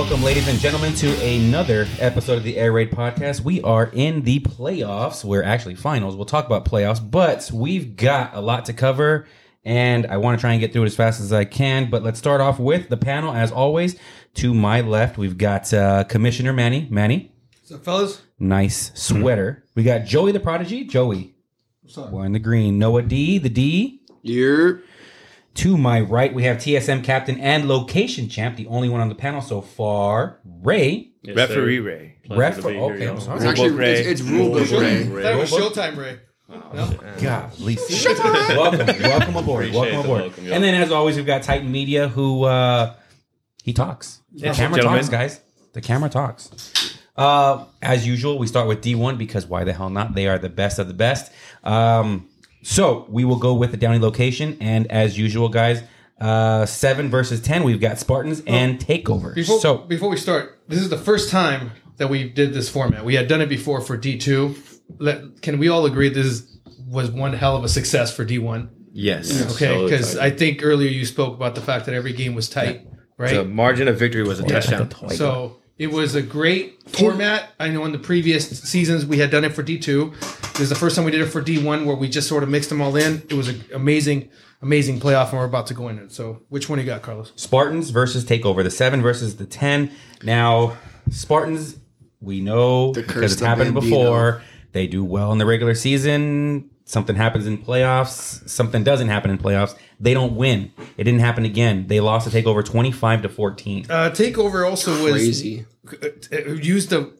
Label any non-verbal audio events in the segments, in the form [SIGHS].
Welcome, ladies and gentlemen, to another episode of the Air Raid Podcast. We are in the playoffs. We're actually finals. We'll talk about playoffs, but we've got a lot to cover, and I want to try and get through it as fast as I can. But let's start off with the panel, as always. To my left, we've got uh, Commissioner Manny. Manny, So, fellas, nice sweater. We got Joey the Prodigy. Joey, what's up? wearing the green. Noah D, the D. You're To my right, we have TSM captain and location champ, the only one on the panel so far, Ray. Yes, Referee sir. Ray. Pleasure Ref- to be here, okay, I'm sorry. it's actually Ray. it's, it's rule book Rulebook Ray. Ray. That was Showtime, Ray. No? God, Lisa. welcome, welcome aboard. Appreciate welcome aboard. welcome, and then, as always, we've got Titan Media, who uh, he talks. The Yes, camera gentlemen. talks, guys. The camera talks. Uh, as usual, we start with D1 because why the hell not? They are the best of the best. Um, so we will go with the Downey location, and as usual, guys, uh, seven versus ten. We've got Spartans and Takeover. Before, so before we start, this is the first time that we did this format. We had done it before for D2. Can we all agree this is, was one hell of a success for D1? Yes. Okay, because tight. I think earlier you spoke about the fact that every game was tight, right? The margin of victory was a touchdown. So it was a great format. I know in the previous seasons we had done it for D2. This is the first time we did it for D1 where we just sort of mixed them all in. It was an amazing, amazing playoff, and we're about to go in it. So which one you got, Carlos? Spartans versus Takeover, the seven versus the ten. Now, Spartans, we know The because it's of happened Bambino. before. They do well in the regular season. Something happens in playoffs. Something doesn't happen in playoffs. They don't win. It didn't happen again. They lost to Takeover twenty-five to fourteen. Uh, Takeover also was Crazy. uh, used the.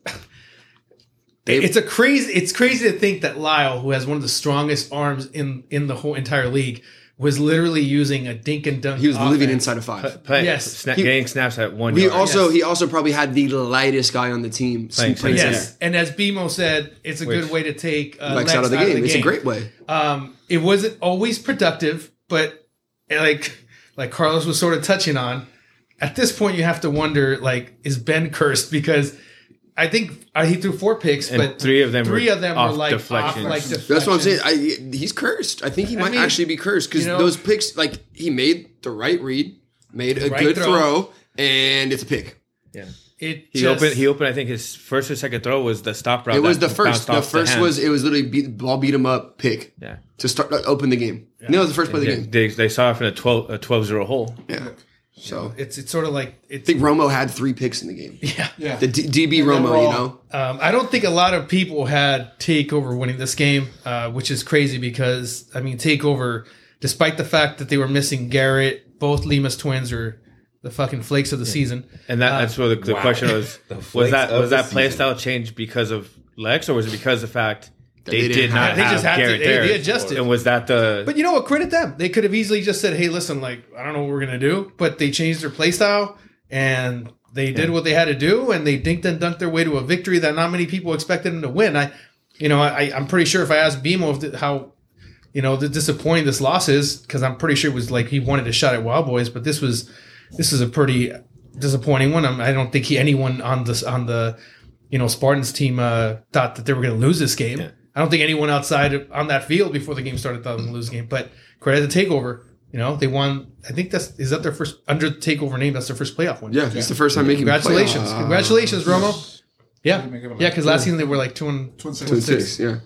It's a crazy. It's crazy to think that Lyle, who has one of the strongest arms in in the whole entire league, was literally using a dink and dunk. He was living inside of five. Play, Yes. sna- He- getting snaps at one He yard. also Yes. he also probably had the lightest guy on the team Playing playing center. Yes, and as Bimo said, it's a good way to take uh, Lex out of the game. It's a great way. Um, it wasn't always productive, but like like Carlos was sort of touching on, at this point you have to wonder like is Ben cursed because I think uh, he threw four picks, And but three of them three were of them off were like deflections. off like That's what I'm saying. I, he's cursed. I think he might mean, actually be cursed because you know- those picks, like he made the right read, made a Right good throw. throw. and it's a pick. yeah. It He just, opened. He opened. I think his first or second throw was the stop route. It was the first. The first was it was literally beat, ball beat him up pick yeah. to start uh, open the game. No, it was the first play of the game. they, they saw it from a 12 a 12-0 hole. Yeah. So it's it's sort of like it's I think Romo had three picks in the game. yeah. Yeah. The D- DB Romo, you know. Um, I don't think a lot of people had Takeover winning this game, uh, which is crazy because I mean Takeover, despite the fact that they were missing Garrett, both Lima's twins are the fucking flakes of the season. And that, Uh, that's what the, the wow. question was: [LAUGHS] The was that was that play season. style change because of Lex, or was it because of the fact they, they did didn't have- They just had to- they- there? they adjusted. And was that the? But you know what? Credit them. They could have easily just said, "Hey, listen, like I don't know what we're gonna do," but they changed their play style and they did what they had to do, and they dinked and dunked their way to a victory that not many people expected them to win. I, you know, I, I'm pretty sure if I asked Bimo if the, how, you know, the disappointing this loss is, because I'm pretty sure it was like he wanted a shot at Wild Boys, but this was, this is a pretty disappointing one. I'm, I don't think he, anyone on this on the, you know, Spartans team uh, thought that they were going to lose this game. I don't think anyone outside on that field before the game started thought they were going to lose the game. But credit to Takeover. You know, they won. I think that's is that their first under the Takeover name. That's their first playoff win. Yeah, it's the first time making Congratulations, playoffs. congratulations, Romo. Yeah, They make it yeah, because last season they were like two and Two and six. Two and six. Yeah.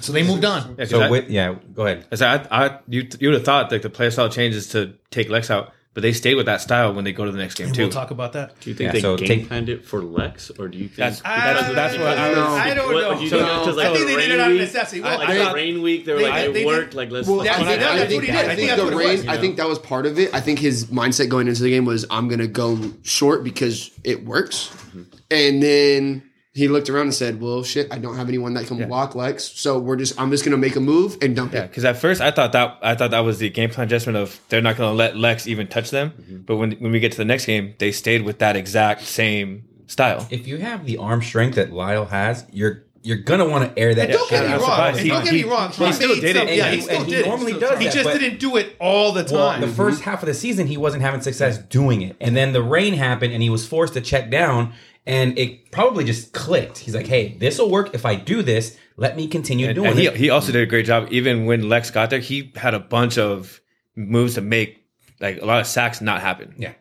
so they moved on. Yeah, 'cause So I- with, yeah, go ahead. I I, I, you, you would have thought that the play style changes to take Lex out, but they stay with that style when they go to the next game too. We'll talk about that. Do you think Yeah, they so game take- planned it for Lex, or do you think That's- that's- that's what I was- I don't What- know. do you So- think it's 'cause, like, I think the they did it out of necessity. Well, Like I the rain week, they were they- like, they it did- worked. Like let's. Well, let's that's- that's what I he think, did. I I think think the what it rain. was, I think that was part of it. I think his mindset going into the game was, "I'm going to go short because it works," mm-hmm. and then he looked around and said, "Well, shit, I don't have anyone that can block Lex, so we're just I'm just going to make a move and dump Yeah, it." because at first I thought that I thought that was the game plan adjustment of they're not going to let Lex even touch them. Mm-hmm. But when when we get to the next game, they stayed with that exact same style. If you have the arm strength that Lyle has, you're you're gonna want to air that. And don't shit get me. I'm wrong. He- don't get me he- wrong. he still did it. some- Yeah, he he- still and he did. normally does He that, just didn't do it all the Well, time. the mm-hmm. first half of the season, he wasn't having success doing it, and then the rain happened, and he was forced to check down, and it probably just clicked. He's like, "Hey, this will work if I do this. Let me continue And, doing and he, it." he also did a great job. Even when Lex got there, he had a bunch of moves to make like a lot of sacks not happen. yeah,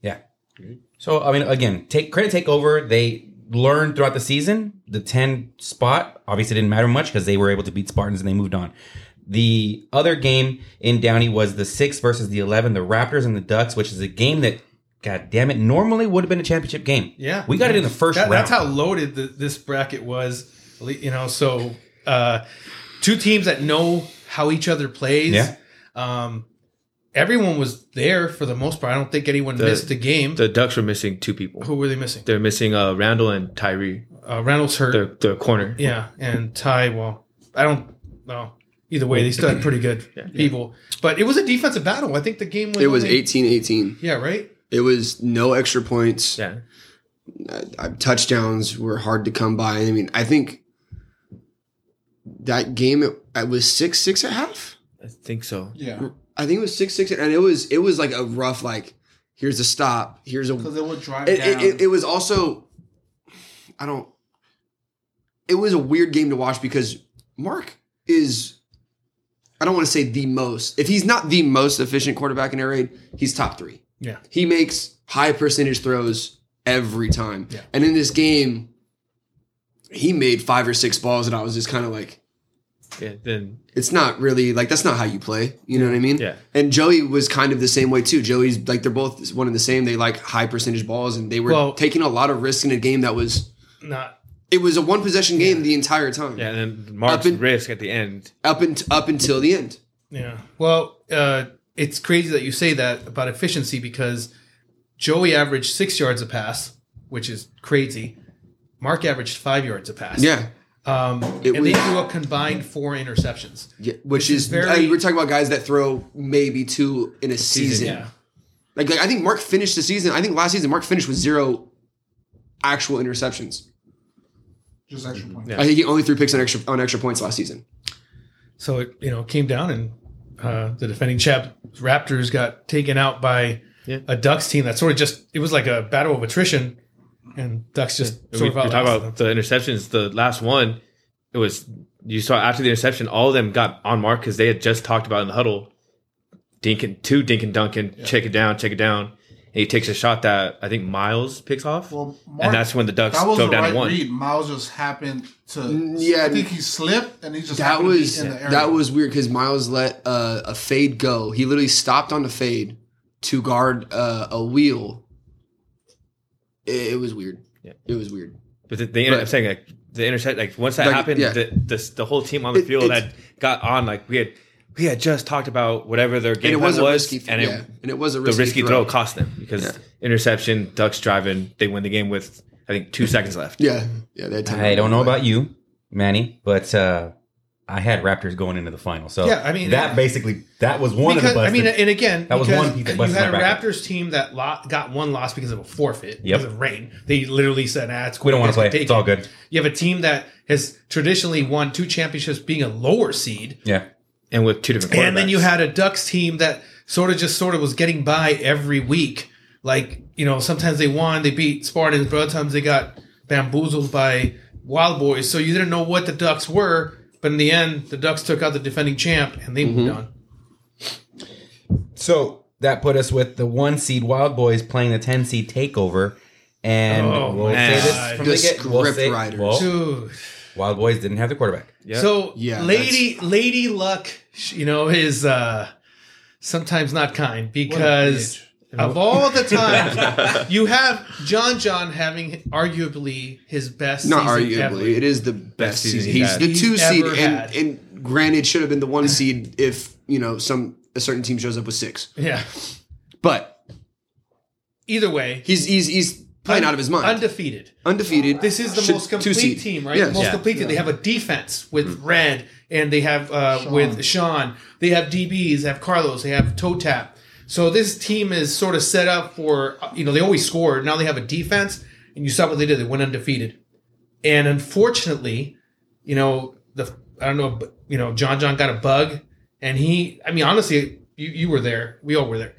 yeah. So I mean, again, take credit take over. They learned throughout the season. The ten spot obviously didn't matter much because they were able to beat Spartans and they moved on. The other game in Downey was the six versus the eleven, the Raptors and the Ducks, which is a game that, god damn it, normally would have been a championship game. Yeah, we got it in the first That- round. That's how loaded the, this bracket was. You know, so uh, two teams that know how each other plays. Yeah. Um, everyone was there for the most part. I don't think anyone The- missed a game. The Ducks were missing two people. Who were they missing? They're missing uh, Randall and Tyree. Uh, Reynolds hurt. The the corner. Yeah, and Ty. Well, I don't. know. either way, they still had pretty good people. But it was a defensive battle. I think the game was. It was only- 18-18. Yeah, right. It was no extra points. Yeah. uh, touchdowns were hard to come by. I mean, I think that game it, it was six six at half. I think so. Yeah, I think it was six six, and it was it was like a rough like. Here's a stop. Here's a. because it would drive It, down. it, it, it was also. I don't. It was a weird game to watch because Mark is. I don't want to say the most. If he's not the most efficient quarterback in air raid, he's top three. Yeah. He makes high percentage throws every time. Yeah. And in this game, he made five or six balls, and I was just kind of like, Yeah. Then it's not really like that's not how you play. You know what I mean? Yeah. And Joey was kind of the same way too. Joey's like they're both one and the same. They like high percentage balls, and they were Well- taking a lot of risk in a game that was. Not. It was a one possession game the entire time. yeah, and then Mark's Up in- risk at the end. Up and up until the end. Yeah. Well, uh, it's crazy that you say that about efficiency because Joey averaged six yards a pass, which is crazy. Mark averaged five yards a pass. Yeah. Um, It and they threw a combined four interceptions. Yeah, which This is, is very- I mean, we're talking about guys that throw maybe two in a season. Yeah. Like, like I think Mark finished the season. I think last season Mark finished with zero actual interceptions. just extra point. Yeah. I think he only threw picks on extra on extra points last season. So it you know came down and uh, the defending champ Raptors got taken out by Yeah. a Ducks team that sort of just it was like a battle of attrition, and Ducks just We, sort we of talk outlasted about them. the interceptions. The last one, it was you saw after the interception, all of them got on Mark because they had just talked about in the huddle. Dinkin two Dinkin Duncan, check it down, check it down. And he takes a shot that I think Miles picks off, Well, Mark, and that's when the Ducks that was drove the down right and won. read. Miles just happened to. Yeah. I think he slipped and he just That happened to be was in the that was weird because Miles let uh, a fade go. He literally stopped on the fade to guard uh, a wheel. It, it was weird. Yeah. It was weird. But the, the, I'm But- saying like the intercept, like once that Like, happened, yeah. the, the the whole team on the It- field it's- had got on. Like we had we had just talked about whatever their And game it plan was a was, risky, and yeah, it, and it was a the risky, risky throw cost them because Yeah. interception, Ducks driving, they win the game with I think two seconds left. Yeah, yeah. They had time I don't know run away. about you, Manny, but uh, I had Raptors going into the final. So Yeah, I mean, that yeah. basically that was one because of the. I Busted. mean, and again, That was one piece that you had a. Raptors team that lo- got one loss because of a forfeit Yep. because of rain. They literally said, "Ah, it's cool. we don't want to play. It's all good. You have a team that has traditionally won two championships, being a lower seed, Yeah, and with two different. and then you had a Ducks team that sort of just sort of was getting by every week. Like you know, sometimes they won, they beat Spartans, but other times they got bamboozled by Wild Boys. So you didn't know what the Ducks were. But in the end, the Ducks took out the defending champ, and they moved mm-hmm. on. So that put us with the one seed Wild Boys playing the ten seed Takeover, and Oh, we'll man. say this from The the get. We'll script say, writers. well, Dude. Wild Boys didn't have the quarterback. Yeah. So Yeah, Lady Lady Luck, you know, is uh sometimes not kind because of all the [LAUGHS] times you have John John having arguably his best Not season arguably, ever. it is the best season season. he's He's had. the He's two seed, and, and granted, should have been the one seed if you know some a certain team shows up with six. Yeah. But Either way, he's he's he's playing un- out of his mind. Undefeated. Undefeated. This is the Should- most two complete seed. team, right? Yes. The most Yeah. complete team. They have a defense with Red, and they have uh, with Sean. They have DBs. They have Carlos. They have Toe Tap. So this team is sort of set up for you know they always score. Now they have a defense, and you saw what they did. They went undefeated, and unfortunately, you know the I don't know, but you know John John got a bug, and he. I mean, honestly, you you were there. We all were there.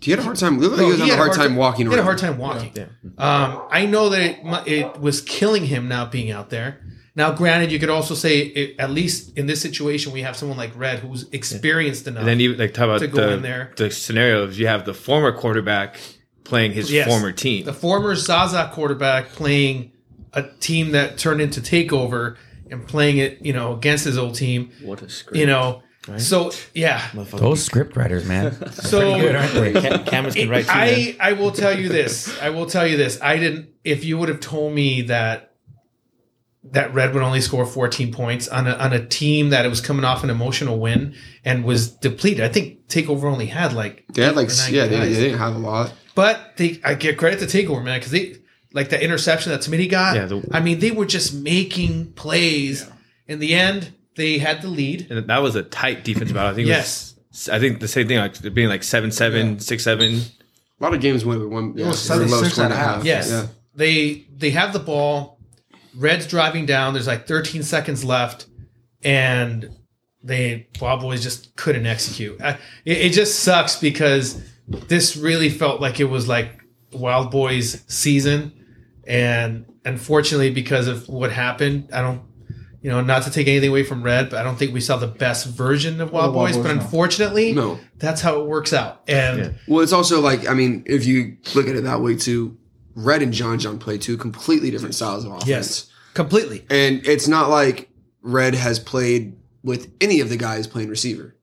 He had a hard time. Looked like No, he was having a had hard time walking He around. had a hard time walking. Um, I know that it, it was killing him now being out there. Now, granted, you could also say it, at least in this situation, we have someone like Red who's experienced enough. And then even like talk about To go the, in there. the scenario of you have the former quarterback playing his Yes. former team. the former Zaza quarterback playing a team that turned into takeover and playing it, you know, against his old team, What a script. you know. So yeah, Those script writers, man. [LAUGHS] so Good, aren't they? Cam- cameras can write too. man. I I will tell you this. I will tell you this. I didn't. If you would have told me that that Red would only score 14 points on a on a team that it was coming off an emotional win and was depleted, I think Takeover only had like They had like eight or nine yeah, they, they didn't have a lot. But they, I give credit to Takeover, man, because they like the interception that Smitty got. Yeah, the- I mean, they were just making plays. In the end, they had the lead. and that was a tight defense battle. I think. Yes. It was, I think the same thing, like being like seven seven, six seven. A lot of games went with one. Yeah, was they were low 76 scoring at half. Yes, Yeah. they they have the ball. Red's driving down. There's like 13 seconds left, and they Wild Boys just couldn't execute. I, it, it just sucks because this really felt like it was like Wild Boys season, and unfortunately, because of what happened, I don't. You know, not to take anything away from Red, but I don't think we saw the best version of Wild Wild Boys. Boys, But unfortunately, No. that's how it works out. And Well, it's also like I mean, if you look at it that way too, Red and John John play two completely different styles of offense. yes, completely. and it's not like Red has played with any of the guys playing receiver.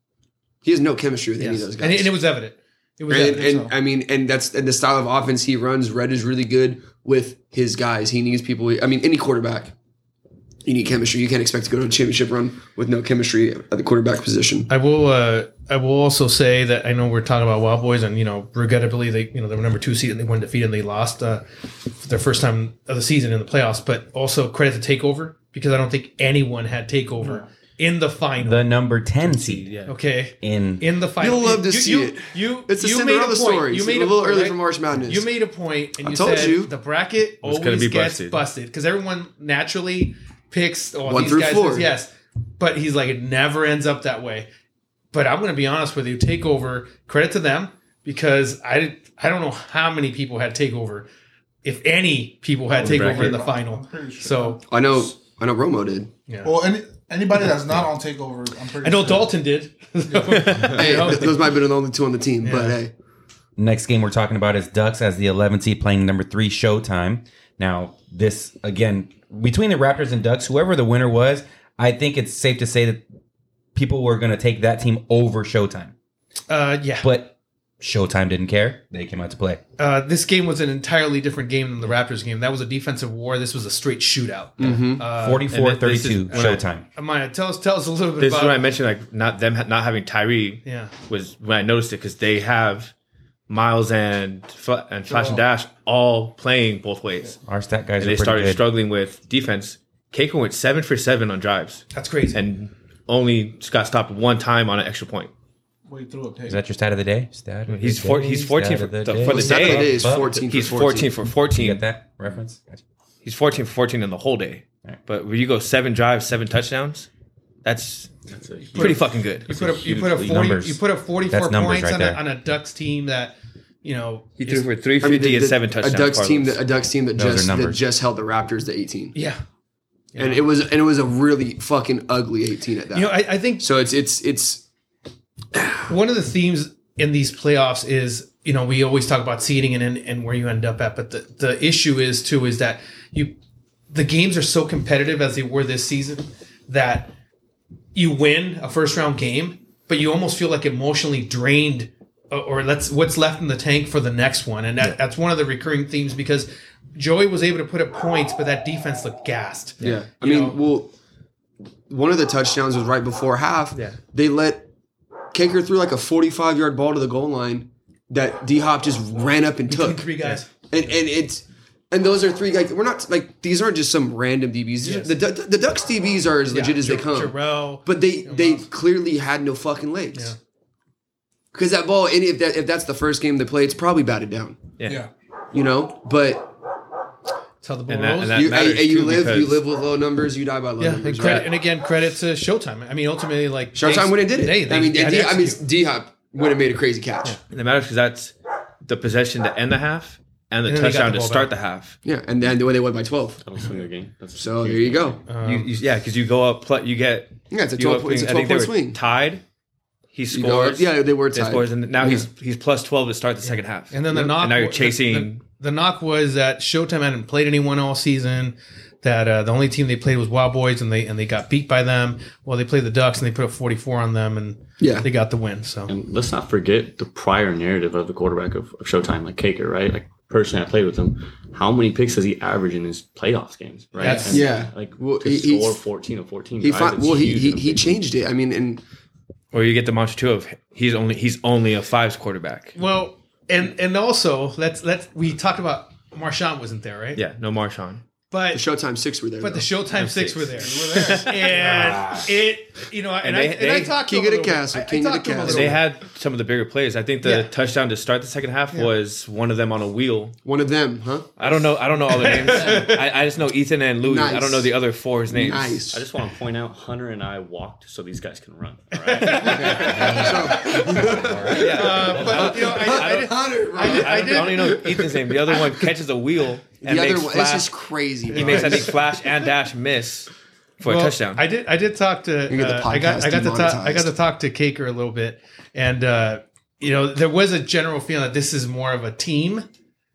He has no chemistry with any of those guys. And, it- and it was evident. It was and, evident. and I mean, and that's and the style of offense he runs. Red is really good with his guys. He needs people. I mean, any quarterback, you need chemistry. You can't expect to go to a championship run with no chemistry at the quarterback position. I will. Uh, I will also say that I know we're talking about Wild Boys, and you know, regrettably, they you know they were number two seed and they went defeated and they lost uh, for their first time of the season in the playoffs. But also credit to Takeover because I don't think anyone had Takeover in the final. The number 10 seed Yeah. okay, in in the final, You'll love to you, see you, it. You, It's a you made Cinderella point. story. You made a little point, early right? for March Madness. You made a point, and I you told said you. the bracket always gets busted. busted because everyone naturally picks oh, One these through guys. four. Yes, but he's like it never ends up that way. But I'm going to be honest with you. Takeover credit to them because I I don't know how many people had Takeover, if any people had the Takeover in bracket. the final. Sure. So I know. I know. Romo did. Yeah. well, any, anybody that's not on takeover, I'm pretty. I know sure. Dalton did. [LAUGHS] Hey, those might have been the only two on the team, but hey, Next game we're talking about is Ducks as the 11th seed playing number three Showtime. Now, this again between the Raptors and Ducks, whoever the winner was, I think it's safe to say that people were going to take that team over Showtime. uh, yeah. But Showtime didn't care; they came out to play. Uh, this game was an entirely different game than the Raptors game. That was a defensive war. This was a straight shootout. Mm-hmm. Uh, 44 this is 32 when I- Showtime. Amaya, tell us tell us a little bit This is about. when I mentioned like not them ha- not having Tyree yeah, was when I noticed it because they have Miles and and Flash and Dash all playing both ways, Our stat guys and they pretty started good. struggling with defense. Keiko went seven for seven on drives that's crazy. and only got stopped one time on an extra point. Wait through a page. Is that your stat of the day? Stat of He's four- day, he's 14 stat for of the- day. for the Stat of the day is 14 He's for 14 for You 14. get that reference? Gotcha. He's 14 for 14 in the whole day. Right. But when you go seven drives, seven touchdowns, that's That's a huge- pretty fucking good. you put a you put a forty numbers. you put a forty four points right on, a, on a Ducks team that you know He is- threw for I 350 mean, the- and the- seven a touchdowns. Ducks team, that, a Ducks team that Those just that just held the Raptors to 18, yeah. and it was and it was a really fucking ugly 18 at that. You know, I, I think so it's it's it's [SIGHS] one of the themes in these playoffs is you know we always talk about seeding and and, and where you end up at, but the the issue is too is that you the games are so competitive as they were this season that you win a first round game, but you almost feel like emotionally drained, uh, or let's what's left in the tank for the next one, and that, that's one of the recurring themes because Joey was able to put up points, but that defense looked gassed. Yeah. I You mean, know? well, one of the touchdowns was right before half. Yeah. They let Kaker threw like a 45 yard ball to the goal line that D Hop just ran up and took. Three guys. And and it's and those are three like We're not like these aren't just some random DBs. Yes. The, the the Ducks DBs are as legit as they come. Jarrell. But they they clearly had no fucking legs. Yeah. Because that ball, and if that if that's the first game they play, it's probably batted down. yeah. You know, but That's how the ball And that- rolls. and that- you, matters hey, you live you live with low numbers, you die by low Yeah, numbers. and credit, right? and again, credit to Showtime. I mean, ultimately, like Showtime they- went and did it. They, they, I mean, they had D, to I mean, execute. D Hop would have made a crazy catch. Yeah, And it matters because that's the possession to end the half and the And then they got touchdown the to start back. the half. Yeah, and then the way they won by twelve. That'll swing a game. That's So there you go. Um, you, you, yeah, because you go up, pl- you get Yeah, it's a twelve. up- It's a I think twelve they point swing. tied. he You go scores. yeah, they were They tied. scores, and now he's he's plus twelve to start the second half. And then the knock. and now you're the- chasing. The, the knock was that Showtime hadn't played anyone all season. That uh, the only team they played was Wild Boys, and they and they got beat by them. Well, they played the Ducks, and they put up 44 on them, and Yeah. they got the win. So And let's not forget the prior narrative of the quarterback of, of Showtime, like Caker, right? Like personally, I played with him. How many picks does he average in his playoffs games? Right? That's- And, Yeah. Like Well, to he- score fourteen or fourteen. He drives, fi- well, he he, he changed it. I mean, and or you get the mantra too of he's only he's only a fives quarterback. well, and and also let's let's we talked about Marshawn wasn't there, right? Yeah, no Marshawn. But the Showtime six were there. but the. Showtime six, six. were there, [LAUGHS] and it you know, and, And I they- and I talked to King him of the little castle, bit. I- I king of the to him a castle. They had some of the bigger plays. I think the Yeah. touchdown to start the second half was one of them on a wheel. one of them, huh? I don't know. I don't know all their names. [LAUGHS] I, I just know Ethan and Louis. I don't know the other four's names. Nice. I just want to point out Hunter and I walked so these guys can run. All right? [LAUGHS] Uh, but you know, I, I, did- Hunter, I did- I, don't, I don't even know Ethan's name. The other one catches a wheel and the other makes one, flash. it's just crazy. he bro. makes I think flash and dash miss for a touchdown. I did. I did talk to. You get the uh, I got. I got to. Talk, I got to talk to Caker a little bit, and uh, you know, there was a general feeling that this is more of a team.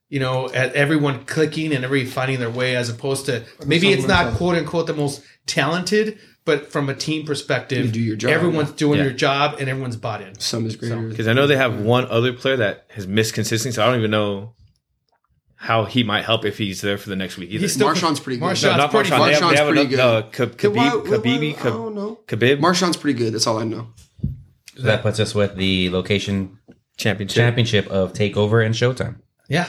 You know, at everyone clicking and everybody finding their way, as opposed to maybe it's not quote unquote the most talented, but from a team perspective, You do your job. Everyone's doing Yeah. their job and everyone's bought in. Some is greater. Because I know they have one other player that has missed consistency, so I don't even know how he might help if he's there for the next week either. He's still Marshawn's pretty good. Marshawn's no, not pretty Marshawn. Marshawn's they have pretty another, good. uh, K- Okay, Khabib, I don't know. Khabib Marshawn's pretty good. That's all I know. So that puts us with the location championship. championship of Takeover and Showtime. Yeah,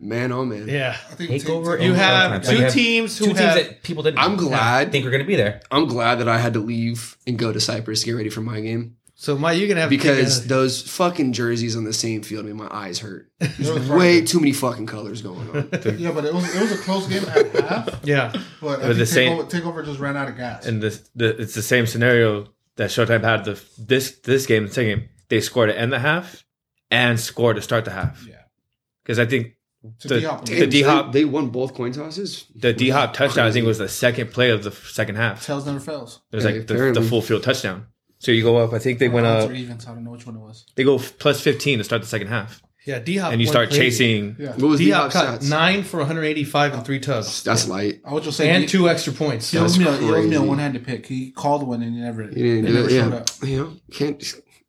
Man, oh man. yeah. I think Takeover Take- You and have Showtime. So two you have teams who two teams that people didn't. I'm glad. think we're going to be there. I'm glad that I had to leave and go to Cypress to get ready for my game so, Mike, you're gonna have because to take those fucking jerseys on the same field made my eyes hurt. It was Way too many fucking colors going on. [LAUGHS] Yeah, but it was it was a close game at half. [LAUGHS] yeah. But, But think the same- takeover, takeover just ran out of gas. and this, the, it's the same scenario that Showtime had the this this game, the second game. They scored to end the half and scored to start the half. Yeah. because I think To the- D-Hop. the Damn, D so Hop they, they won both coin tosses. the D Hop touchdown. I think was the second play of the second half. Tails never fails. It was Yeah, like the, the full field touchdown. So you go up. I think they went up. or evens. I don't know which one it was. They go f- plus fifteen to start the second half, Yeah, D Hop and you start chasing. Yeah. What was D D Hop Hop caught stats? nine for 185 and three tubs, That's light. I would just say and he, two extra points. he owes me, a, he owes me a one-handed pick. He called one and he never. He didn't they do never it. showed Yeah, up. you can't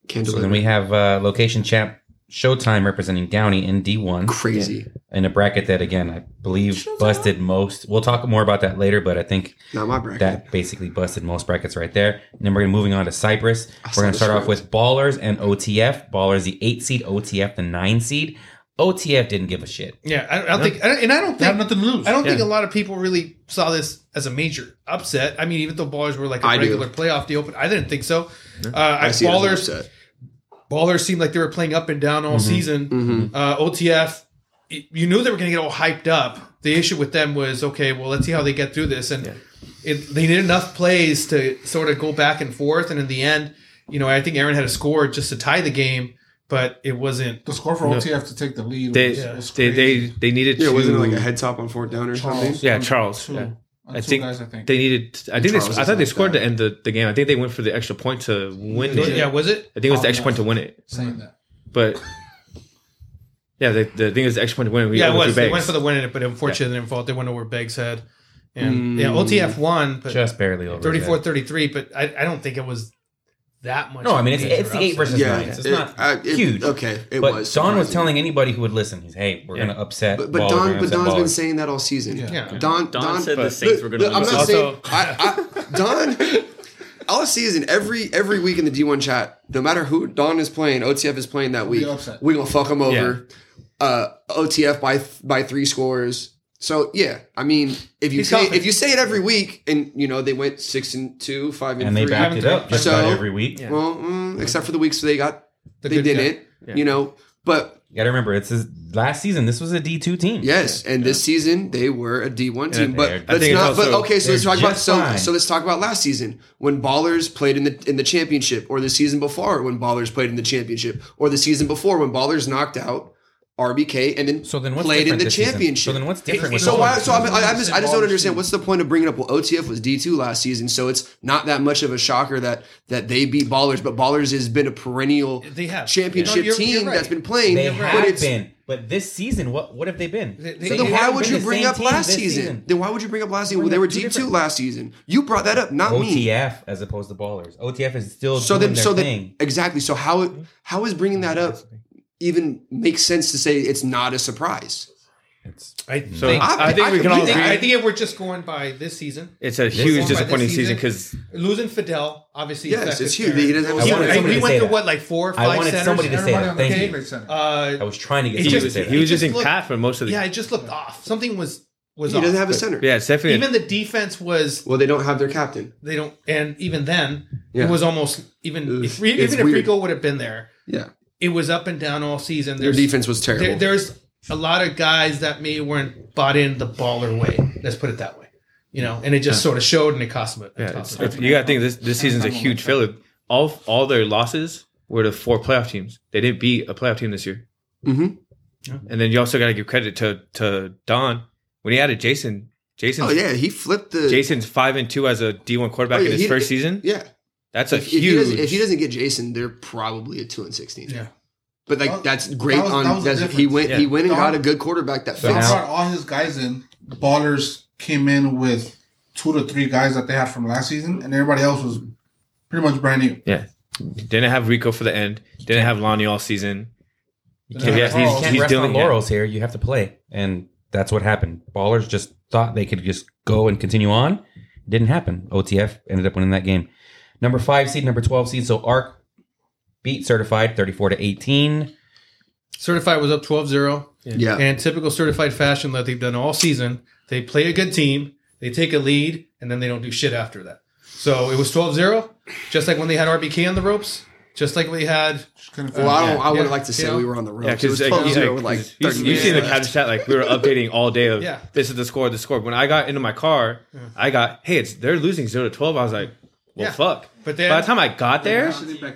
can't do it. So deliver. then we have uh, location champ Showtime representing Downey in D1 Crazy. In a bracket that again I believe busted most. We'll talk more about that later, but I think Not my bracket. that basically busted most brackets right there. And then we're gonna moving on to Cypress. I We're gonna the start off with Ballers and OTF. Ballers the eight seed, OTF the nine seed. OTF didn't give a shit. Yeah, I, I don't think, I and I don't They have think, nothing to lose. I don't think a lot of people really saw this as a major upset. I mean, even though Ballers were like a I do. regular playoff deal, but I didn't think so. Uh, I, I see it as an Ballers, upset. Ballers seemed like they were playing up and down all season. Mhm. Uh, OTF, y- you knew they were going to get all hyped up. The issue with them was okay. Well, let's see how they get through this, and it, they did enough plays to sort of go back and forth. And in the end, you know, I think Aaron had a score just to tie the game, but it wasn't. The score for OTF to take the lead They was, Yeah. was they, they they needed Yeah, to. wasn't it like a head top on fourth down or something? Yeah, Charles, Two, yeah. I think guys, I think. They needed. I think they, I is thought they scored that. to end the, the game. I think they went for the extra point to win it. Yeah, was it? I think it was the Oh, extra no. point to win it. saying that. But yeah, the, the thing is the extra point to win. We yeah, it was. They went for the win, in it, but unfortunately, they didn't fall. They went over Beggs' head. And Mm. yeah, OTF won, but Just barely over. 34 33. But I, I don't think it was that much. No, I mean it's, it's the eight versus Yeah, nine. It's it- not I- it- huge. Okay, it but was. Don was telling anybody who would listen, he's hey, we're Yeah. gonna upset. But, but Ballers, Don, but upset Don's been saying that all season. Yeah. Yeah. Don, Don, Don said the Saints were going to look, I'm not saying I, I, Don. All season, every every week in the D1 chat, no matter who Don is playing, OTF is playing that week. upset. We're gonna fuck them over. Uh, OTF by th- by three scores. So yeah, I mean, if you He's say confident. if you say it every week, and you know they went six and two, five and, and they three. backed it up just So- about every week. Yeah. Well, mm, except for the weeks they got The they good didn't. Yeah. You know, but You gotta remember, it's his last season. This was a D two team. Yes, and this season they were a D one team. But they're- I let's think it's not. But also- okay, so let's they're talk about just so, fine. so let's talk about last season when Ballers played in the in the championship, or the season before when Ballers played in the championship, or the season before when Ballers knocked out RBK, and then, So then what's played in the this season? championship. So then what's different with So why? So I'm, I, I'm just, I just don't understand. What's the point of bringing up? Well, OTF was D two last season, so it's not that much of a shocker that that they beat Ballers. But Ballers has been a perennial They have. championship No, you're- team you're right. that's been playing. They but have it's, been, but this season, what what have they been? They- They So So then why would you bring up last this season? Then why would you bring up last season? Well, they were D two last season. You brought that up, not me. OTF as opposed to ballers. OTF is still So doing then, their so thing. then, exactly. So how how is bringing that up even makes sense to say it's not a surprise? It's, I So think, I- I, think I we can all completely- agree. I think if we're just going by this season, it's a huge disappointing season season. because losing Fidel obviously Yes, affected it's huge. He doesn't have I a He, wanted center. somebody to went say that. what like four or I wanted centers. somebody to say that. Thank team you. Uh, I was trying to get He he somebody was, to say that. he was just using looked- Pat for most of the yeah, it just looked off. Something was was He off. doesn't have a center. yeah. It's definitely even the defense was Well, they don't have their captain. they don't, and even then Yeah. it was almost even It was- if, even if weird. Rico would have been there, Yeah, it was up and down all season. their defense was terrible. there, there's a lot of guys that maybe weren't bought in the baller way. Let's put it that way. You know, and it just sort of showed, and it cost them. It Yeah, cost it's, them. it's- you got to think this this season's a huge failure. All all their losses were to four playoff teams. They didn't beat a playoff team this year. Mhm. And then you also got to give credit to to Don when he added Jason. Jason, oh yeah, he flipped the. Jason's five and two as a D one quarterback Oh, yeah, in his he- first season. Yeah, That's a if, if he huge. doesn't, if he doesn't get Jason, they're probably a two and sixteen. Yeah. but like Well, that's great that was- on. that that's, he went. Yeah. He went and Don- got a good quarterback that So fits. now- brought all his guys in. Ballers came in with two to three guys that they had from last season, and everybody else was pretty much brand new. yeah, didn't have Rico for the end. Didn't have Lonnie all season. You Yeah, can't, Yeah, rest, he's- you can't he's rest dealing- on laurels here. You have to play, and that's what happened. Ballers just thought they could just go and continue on. Didn't happen. OTF ended up winning that game. Number five seed, number twelve seed. So Arc beat Certified thirty-four to eighteen. Certified was up 12-0. Yeah, And typical certified fashion that they've done all season, they play a good team, they take a lead, and then they don't do shit after that. So it was 12-0, just like when they had RBK on the ropes, just like we had Just couldn't uh, well, I finish. don't. I would Yeah. have liked to say Yeah. we were on the road. Yeah, it was because like, 0 like, like you, 30 you minutes seen the left. capture chat like we were updating all day of Yeah. this is the score, the score. When I got into my car, I got hey, it's they're losing zero to twelve. I was like, well, Yeah. fuck. But then- by the time I got there,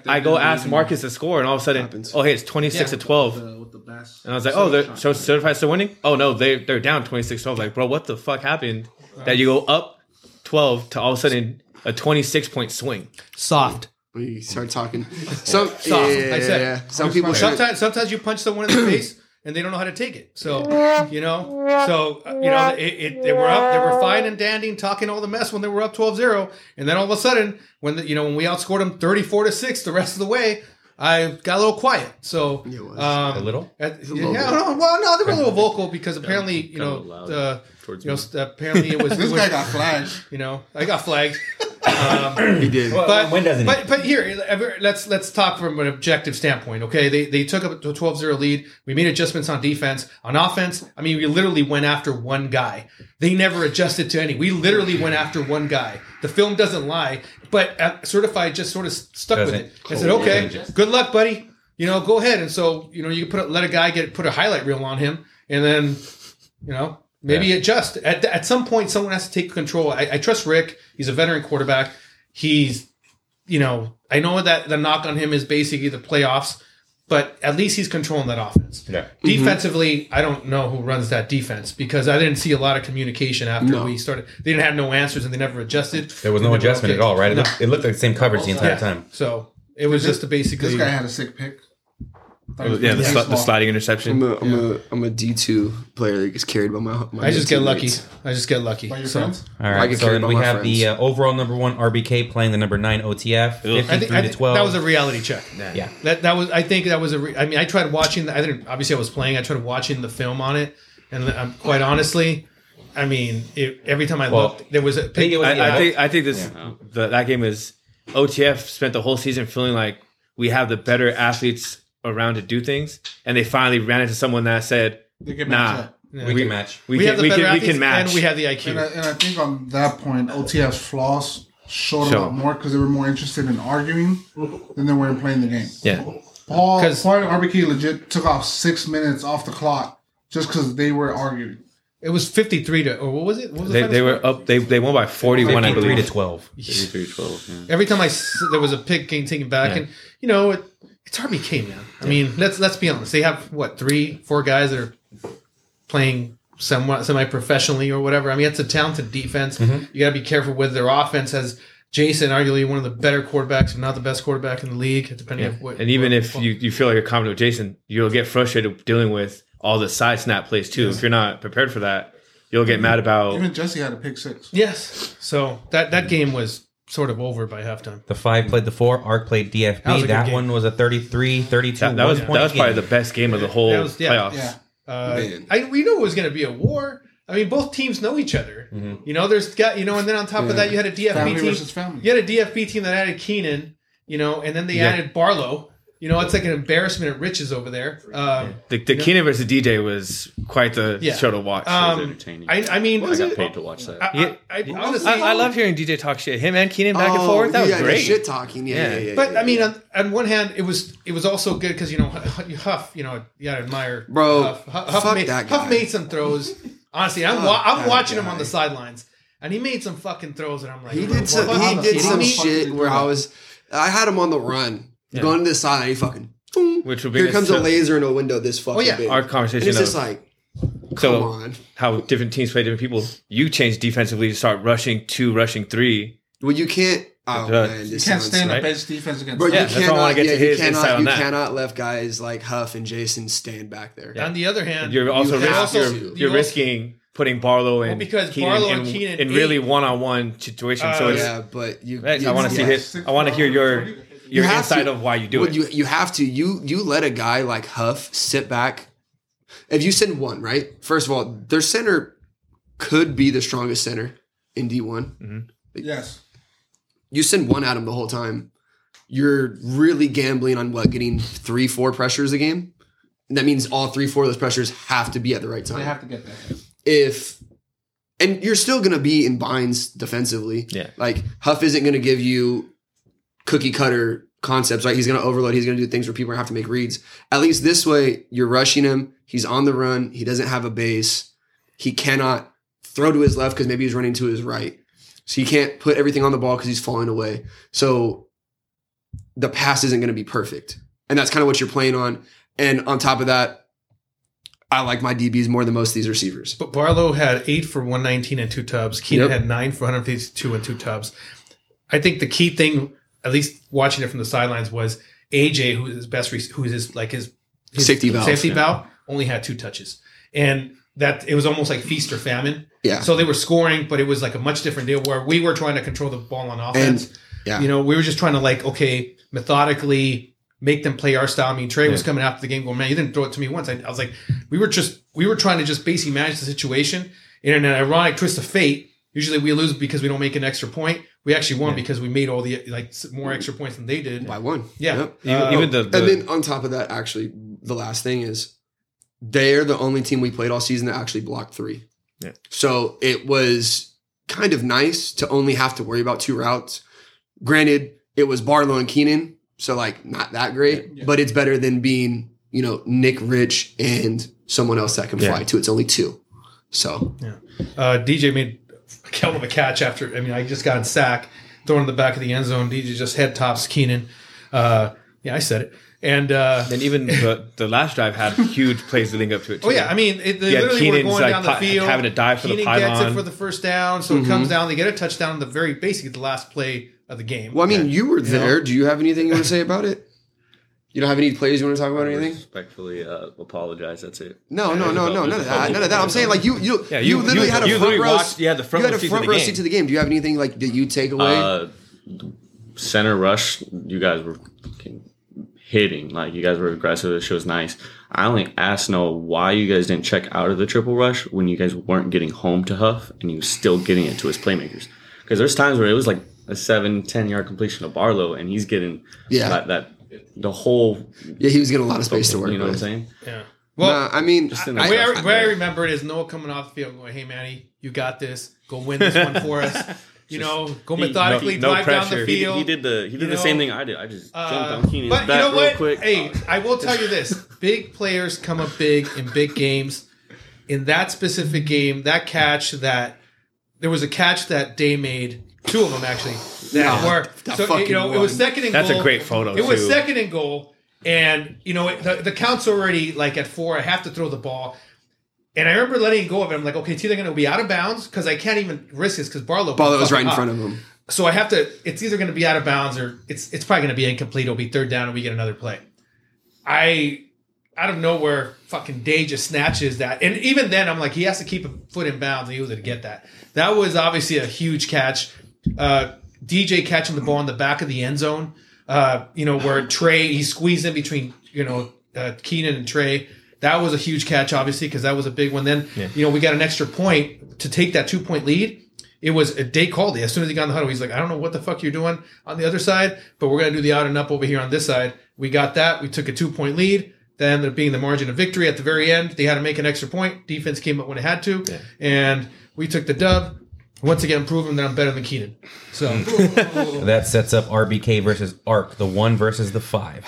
I go ask Marcus the score, and all of a sudden, Happens. oh hey, it's twenty six Yeah. to twelve. with the bass. And I was like, oh, they're so certified still winning? Oh no, they they're down 26-12. Like, bro, what the fuck happened that you go up twelve to all of a sudden a twenty six point swing? soft. We start talking. Some, Soft, yeah, I said. yeah. Some people. Sometimes, sometimes you punch someone in the [CLEARS THROAT] face and they don't know how to take it. So you know, so uh, you know, it, it, they were up, they were fine and dandy, and talking all the mess when they were up 12-0. and then all of a sudden, when the, you know when we outscored them thirty four to six the rest of the way, I got a little quiet. So It was. um, A little. At, yeah, little no, well, no, they were a little [LAUGHS] vocal because apparently, you know, the, you know, apparently it was, [LAUGHS] it This was guy got flagged. you know, I got flagged. [LAUGHS] Um, he did. Well, but when doesn't he? but but here let's let's talk from an objective standpoint okay? They they took up a 12-0 lead. We made adjustments on defense. On offense i mean we literally went after one guy. They never adjusted to any. We literally went after one guy. The film doesn't lie but uh, certified just sort of stuck with Doesn't it. I said okay change good luck buddy. You know go ahead. And so you know you put a, let a guy get put a highlight reel on him and then you know maybe adjust at, at some point someone has to take control I, I trust rick he's a veteran quarterback he's you know i know that the knock on him is basically the playoffs but at least he's controlling that offense Yeah. Mm-hmm. defensively i don't know who runs that defense because i didn't see a lot of communication after No. we started they didn't have no answers and they never adjusted There was no And they were adjustment okay. at all, right? It, No. looked, it looked like the same coverage the entire Yeah. time. so it was just a basically This guy had a sick pick. Thought was Yeah, the, pretty sli- the small. sliding I'm interception. a, I'm a, I'm a D2 player that gets carried by my. my i just get lucky i just get lucky By your so friends? All I right. get So then by we my have the uh, overall number one RBK playing the number nine OTF, fifty-three I think, I to twelve. that was a reality check. yeah. That that was. I think that was a. Re- I mean, I tried watching. The, I didn't. Obviously, I was playing. I tried watching the film on it, and um, quite honestly, I mean, it, every time I Well, looked, there was a. I think it was. I, I think I think this the, that game is OTF spent the whole season feeling like we have the better athletes around to do things, and they finally ran into someone that said, They can "Nah, match up. we, can match. we, we, can have the we can we athletes can match." and we have the IQ. And I, and I think on that point, OTF's flaws showed a Sure. lot more because they were more interested in arguing than they were in playing the game. yeah, Paul, 'Cause- Paul and RBK legit took off six minutes off the clock just because they were arguing. it was fifty three to or what was it? What was the they, final they were score? up. They they won by forty one, I Fifty-three believe. to twelve. 33-12, yeah. Every time I s- there was a pick getting taken back, Yeah. and you know, it, it's RBK, man. I mean, let's let's be honest. They have what three, four guys that are playing somewhat semi professionally or whatever. I mean, it's a talented defense. Mm-hmm. You got to be careful with their offense. Has Jason, arguably one of the better quarterbacks, if not the best quarterback in the league, depending on what. And even if you, you feel like you're confident with Jason, you'll get frustrated dealing with all the side snap plays too. If you're not prepared for that, you'll get mad about. Even Jesse had a pick six. yes, so that that game was sort of over by halftime. The five played the four. Arc played DFB. That was That, a good game. one was a 33, 32. That, that was that was probably game. the best game of the whole was- yeah. playoffs. Yeah. Uh, I, we knew it was going to be a war. I mean, both teams know each other. Mm-hmm. You know, there's got you know, and then on top of that, you had a DFB Family team. versus family. You had a DFB team that added Keenan. You know, and then they Yeah. added Barlow. You know, it's like an embarrassment of riches over there. Um, The, the Keenan versus DJ was quite the Yeah. show to watch. It was um, entertaining. I, I mean, I got paid to watch that. I, Yeah. I, I, honestly, I, I love hearing DJ talk shit. Him and Keenan back and Oh, forth. That was yeah, the great. Shit talking. Yeah, Yeah. yeah, yeah. But I mean, yeah. on, on one hand, it was it was also good because you know Huff, you know, you gotta admire Bro, Huff. Huff, Huff fuck made, that Huff made some throws. [LAUGHS] Honestly, I'm Fuck wa- I'm that watching him guy. on the sidelines, and he made some fucking throws, and I'm like, he bro, did some. what- He are did some me? shit where I was. I had him on the run, going to the side. He fucking. Which would bring Here comes a laser in a window this fucking Oh, yeah. big. Our and conversation it's of just like, come so on. how different teams play different people. You change defensively to start rushing two, rushing three. Well, you can't. Oh Uh, man, You can't stand right? up edge defense against. Bro, them. Yeah, you that's I cannot. get yeah, to you his insight cannot. You that. cannot let guys like Huff and Jason stand back there. On the other hand, You're also, have risk, to. you're, You you're also- risking putting Barlow and because Keenan Barlow in, and Keenan in really one on one situations. so Uh, it's, yeah, but you. I you- want to see his. I want to hear your your have insight to. of why you do Well, it. You you have to. You you let a guy like Huff sit back. If you send one, right? First of all, their center could be the strongest center in D one. Mm-hmm. Yes. You send one at him the whole time. You're really gambling on what getting three, four pressures a game. And that means all three, four of those pressures have to be at the right time. They have to get that. if and you're still gonna be in binds defensively. Yeah. Like Huff isn't gonna give you cookie cutter concepts, right? He's gonna overload, he's gonna do things where people have to make reads. At least this way, you're rushing him, he's on the run, he doesn't have a base, he cannot throw to his left because maybe he's running to his right. So he can't put everything on the ball because he's falling away. So the pass isn't gonna be perfect. And that's kind of what you're playing on. And on top of that, I like my DBs more than most of these receivers. But Barlow had eight for 119 and two tubs. Keenan Yep. had nine for 152 and two tubs. I think the key thing, at least watching it from the sidelines, was AJ, who is his best, who is his like his, his Safety valve, safety yeah. valve, only had two touches, and that it was almost like feast or famine. Yeah. So they were scoring, but it was like a much different deal where we were trying to control the ball on offense. yeah. You know, we were just trying to like okay, methodically make them play our style. I mean, Trey was coming after the game going, man, you didn't throw it to me once. I, I was like, we were just we were trying to just basically manage the situation. And In an ironic twist of fate, usually we lose because we don't make an extra point. We actually won because we made all the like more extra points than they did. by one. Yeah. Yep. even, Uh, even the, the And then on top of that, actually, the last thing is they're the only team we played all season that actually blocked three. Yeah. So it was kind of nice to only have to worry about two routes. Granted, it was Barlow and Keenan, so like not that great, but it's better than being, you know, Nick Rich and someone else that can Yeah. fly too. It's only two. So Uh, DJ made a hell of a catch after. I mean, I just got in sack, thrown in the back of the end zone. DJ just head tops Keenan. Uh, yeah, I said it. And uh, and even the, the last drive had huge plays leading up to it. Too. Oh yeah, I mean, it, they Yeah, literally were going like, down the pi- field, having to dive for the Keenan gets it pylon. for the first down, so it comes down. They get a touchdown. The very basically the last play of the game. well, I mean, you were know? there. Do you have anything you want to say about it? You don't have any plays you want to talk about or anything? Respectfully uh, apologize. That's it. No, no, no, no, none of that. None of that. I'm saying like you, you, Yeah, you, you- literally you- had a you front literally row. watched- you had the front you had row a seat to front the row game. seat to the game. Do you have anything like that you take away? Uh, center rush, you guys were hitting. Like you guys were aggressive. It shows nice. I only asked Noah why you guys didn't check out of the triple rush when you guys weren't getting home to Huff and he was still getting it to his playmakers. Because there's times where it was like a seven, 10 yard completion of Barlow and he's getting Yeah. that, that the whole yeah, he was getting a lot of space to work you know with. what I'm saying? yeah. Well, Nah, I mean, in I- the the way I, I- way I remember it is Noah coming off the field going, "Hey, Manny, you got this. Go win this one for us. [LAUGHS] You know, go methodically no drive down the pressure. He, field." he did the he did You the know, same thing I did. I just Uh, jumped on Keenan's but you back know real what? quick. Hey, I will tell you this: [LAUGHS] big players come up big in big games. In that specific game, that catch that there was a catch that Day made, two of them actually. That Nah, were that so fucking you know it was one. second and That's a goal. great photo, It was too. second and goal. and you know the, the count's already like at four. I have to throw the ball, and I remember letting go of it. I'm like, okay, it's either going to be out of bounds because I can't even risk this because Barlow Ball that was right in front of him. So I have to. It's either going to be out of bounds or it's it's probably going to be incomplete. It'll be third down and we get another play. I out of nowhere, fucking Day just snatches that, and even then, I'm like, he has to keep a foot in bounds, and he was able to get that. That was obviously a huge catch. Uh, DJ catching the ball in the back of the end zone. Uh, you know where Trey he squeezed in between you know uh, Keenan and Trey. That was a huge catch, obviously, because that was a big one. Then you know we got an extra point to take that two point lead. It was a day called it as soon as he got in the huddle. He's like, I don't know what the fuck you're doing on the other side, but we're gonna do the out and up over here on this side. We got that. We took a two point lead. That ended up being the margin of victory at the very end. They had to make an extra point. Defense came up when it had to, and we took the dub. Once again, proving that I'm better than Keenan. So [LAUGHS] That sets up RBK versus Arc, the one versus the five.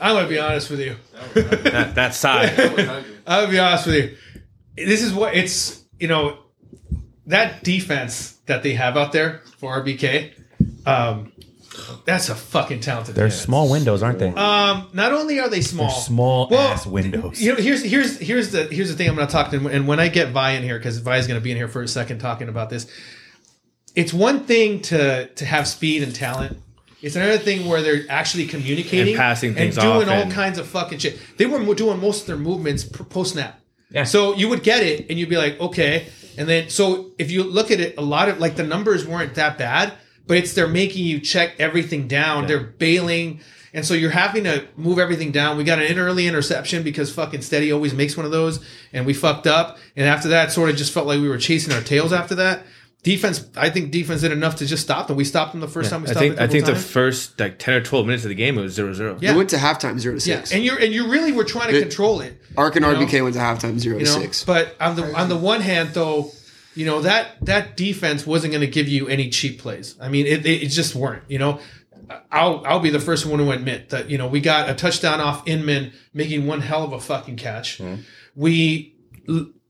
I'm gonna be honest with you. that, that side. [LAUGHS] I'm gonna be honest with you. This is what it's you know that defense that they have out there for RBK. Um, that's a fucking talented. They're defense. small windows, aren't they? Um, not only are they small, small Well, ass windows. You know, here's here's here's the here's the thing I'm going to talk to, and when I get Vi in here, because Vi is going to be in here for a second talking about this. It's one thing to to have speed and talent. It's another thing where they're actually communicating And passing things and doing off all and- kinds of fucking shit. They were doing most of their movements post snap. Yeah. So you would get it, and you'd be like, okay. And then, so if you look at it, a lot of like the numbers weren't that bad, but it's they're making you check everything down. They're bailing, and so you're having to move everything down. We got an early interception because fucking Steady always makes one of those, and we fucked up. And after that, sort of just felt like we were chasing our tails. After that, defense, I think defense did enough to just stop them. We stopped them the first time we I stopped. think them a I couple think the first like ten or twelve minutes of the game it was 0-0. Yeah. We went to halftime zero to yeah, six. and you're and you really were trying to It- control it. Ark and you know? RBK went to halftime zero you to know. six. But on the on the one hand, though, you know that that defense wasn't going to give you any cheap plays. I mean, it, it, it just weren't. You know, I'll I'll be the first one to admit that you know we got a touchdown off Inman making one hell of a fucking catch. Mm-hmm. We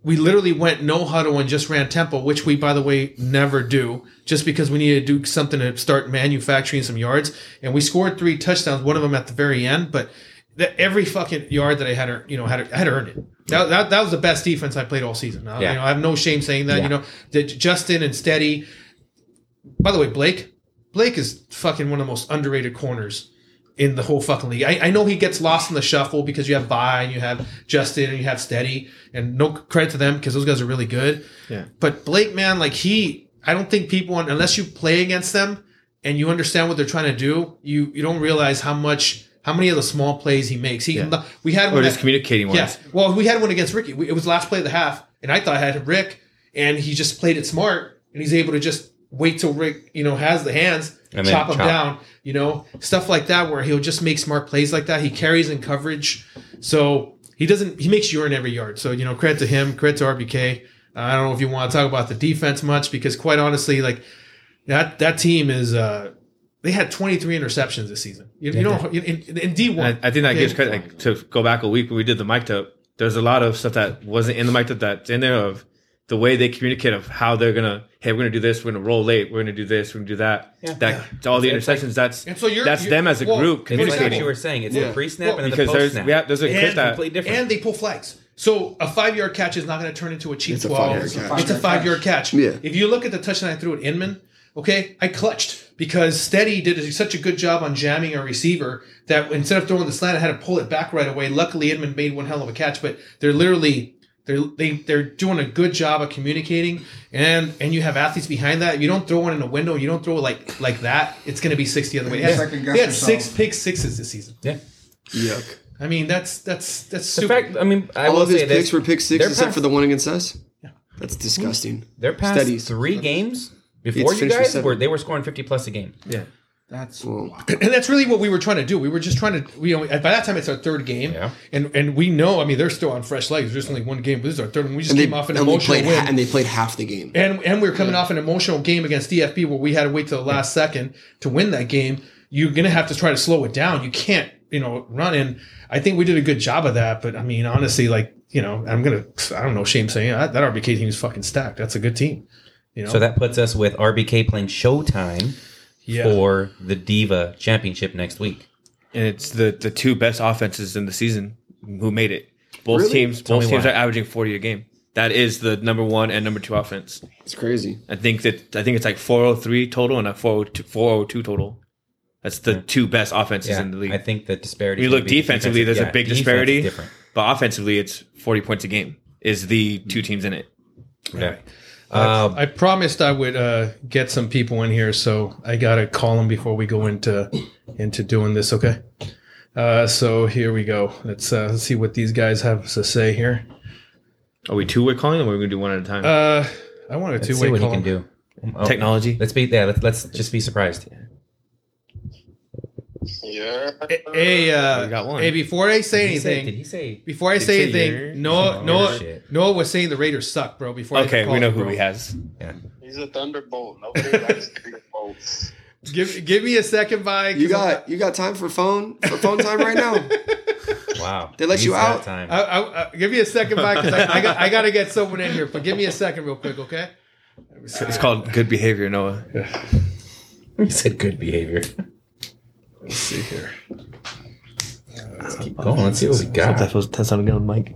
we literally went no huddle and just ran tempo, which we by the way never do, just because we needed to do something to start manufacturing some yards. And we scored three touchdowns, one of them at the very end, but. That every fucking yard that I had, you know, had I had to earn it. That, that, that was the best defense I played all season. I, Yeah. you know, I have no shame saying that. Yeah. You know, that Justin and Steady. By the way, Blake, Blake is fucking one of the most underrated corners in the whole fucking league. I, I know he gets lost in the shuffle because you have Vi and you have Justin and you have Steady, and no credit to them because those guys are really good. Yeah. But Blake, man, like he, I don't think people unless you play against them and you understand what they're trying to do, you you don't realize how much. How many of the small plays he makes? He, Yeah. we had Or one just communicating yeah. Well, we had one against Ricky. We, it was last play of the half, and I thought I had Rick, and he just played it smart, and he's able to just wait till Rick, you know, has the hands, And chop him chop. down, you know, stuff like that, where he'll just make smart plays like that. He carries in coverage, so he doesn't. He makes urine every yard. So you know, credit to him, credit to RBK. Uh, I don't know if you want to talk about the defense much because, quite honestly, like that that team is. uh they had 23 interceptions this season. You, you know, in, in, in D1. I, I think that okay? gives credit like, to go back a week when we did the mic up. There's a lot of stuff that wasn't in the mic up that's in there of the way they communicate of how they're gonna. Hey, we're gonna do this. We're gonna roll late. We're gonna do this. We're gonna do that. That all the It's like- interceptions. That's And so you're- that's you're- them as a well, group It's like what communicating. you were saying. It's Yeah. the pre-snap Well, and then because the there's post-snap. yeah, there's a clip And that completely different. And they pull flags. So a five yard catch is not going to turn into a cheap It's 12. five-yard catch. It's a five yard catch. Yeah. If you look at the touchdown I threw at Inman, okay, I clutched because Steady did such a good job on jamming a receiver that instead of throwing the slant, I had to pull it back right away. Luckily, Inman made one hell of a catch, but they're literally. They're, they, they're doing a good job of communicating and and you have athletes behind that. You don't throw one in a window. You don't throw it like like that. It's going to be 60 the other way. They had, they had six pick sixes this season. yeah. Yuck. I mean, that's that's that's The super. fact, I mean, I All will of his say this: picks were pick six except past- for the one against us. Yeah. That's disgusting. Their past Steady. three games before It's you guys seven. were they were scoring fifty plus a game. yeah. That's Well, [CLEARS THROAT] and that's really what we were trying to do. We were just trying to, you know, by that time it's our third game, Yeah. and and we know, I mean, they're still on fresh legs. There's only one game, but this is our third one. We just and they, came off an and, emotional played win, ha- and they played half the game. and and we are coming off an emotional game against DFB where we had to wait till the last second to win that game. You're gonna have to try to slow it down. You can't, you know, run in. I think we did a good job of that, but I mean, honestly, like you know, I'm gonna, I don't know, shame saying ah, that, that RBK team is fucking stacked. That's a good team. You know, So that puts us with RBK playing Showtime yeah. for the Diva Championship next week. and it's the the two best offenses in the season who made it. Both Really? teams, Tell both teams why. are averaging forty a game. That is the number one and number two offense. It's crazy. I think that I think it's like four hundred three total and a 402, 402 total. That's the two best offenses Yeah, in the league. I think the disparity. When you look defensively, there's a big disparity. But offensively, it's forty points a game. Is the two teams in it? Yeah. Uh, I promised I would uh, get some people in here, so I gotta call them before we go into into doing this. Okay. Uh, so here we go. Let's uh, let's see what these guys have to say here. Are we two way calling, or are we gonna do one at a time? Uh, I want a let's two see way what he call. can do. Oh, Technology. Let's be yeah. Let's, let's just be surprised. Yeah. Hey, uh, We got one. hey, before I say Did he say- anything, Did he say? before I say anything, your- Noah Noah shit. Noah was saying the Raiders suck, bro. Before okay, call we know it, who bro. he has. He's a thunderbolt. Nobody likes [LAUGHS] thunderbolts. Give give me a second, by You got you got time for phone for phone time right now? [LAUGHS] Wow. They let He's you got out? Time. I, I, I, give me a second, by because I, I got I got to get someone in here. But give me a second, real quick, okay? It's called good behavior, Noah. [LAUGHS] he said good behavior. Let's see here. Let's keep going. Let's see what we got. That was that sounded good on mic.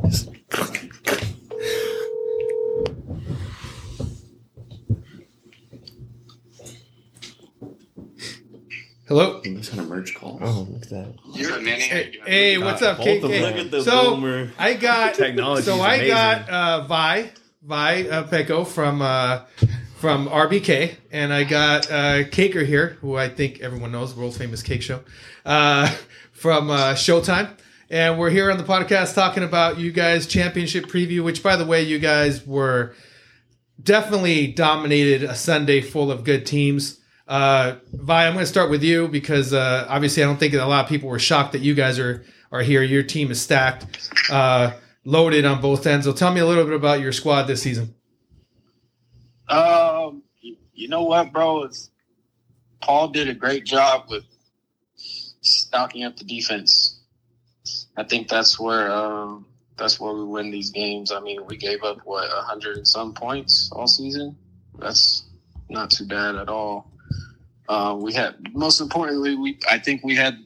Hello. This kind of merge call. Oh, look at that. You're an Hey, hey, what's up, Both. KK? Look at the So boomer. I got [LAUGHS] Technology So I amazing. got uh, Vi Vi uh, Pecco from uh, from RBK, and I got uh, Caker here, who I think everyone knows, world famous cake show, uh, from uh, Showtime. And we're here on the podcast talking about you guys' championship preview, which, by the way, you guys were definitely dominated a Sunday full of good teams. Uh, Vi, I'm going to start with you because uh, obviously I don't think a lot of people were shocked that you guys are are here. Your team is stacked, uh, loaded on both ends. So tell me a little bit about your squad this season. Um, you, you know what, bro? It's, Paul did a great job with stocking up the defense. I think that's where um, that's where we win these games. I mean, we gave up what a hundred and some points all season. That's not too bad at all. Uh, we had most importantly, we I think we had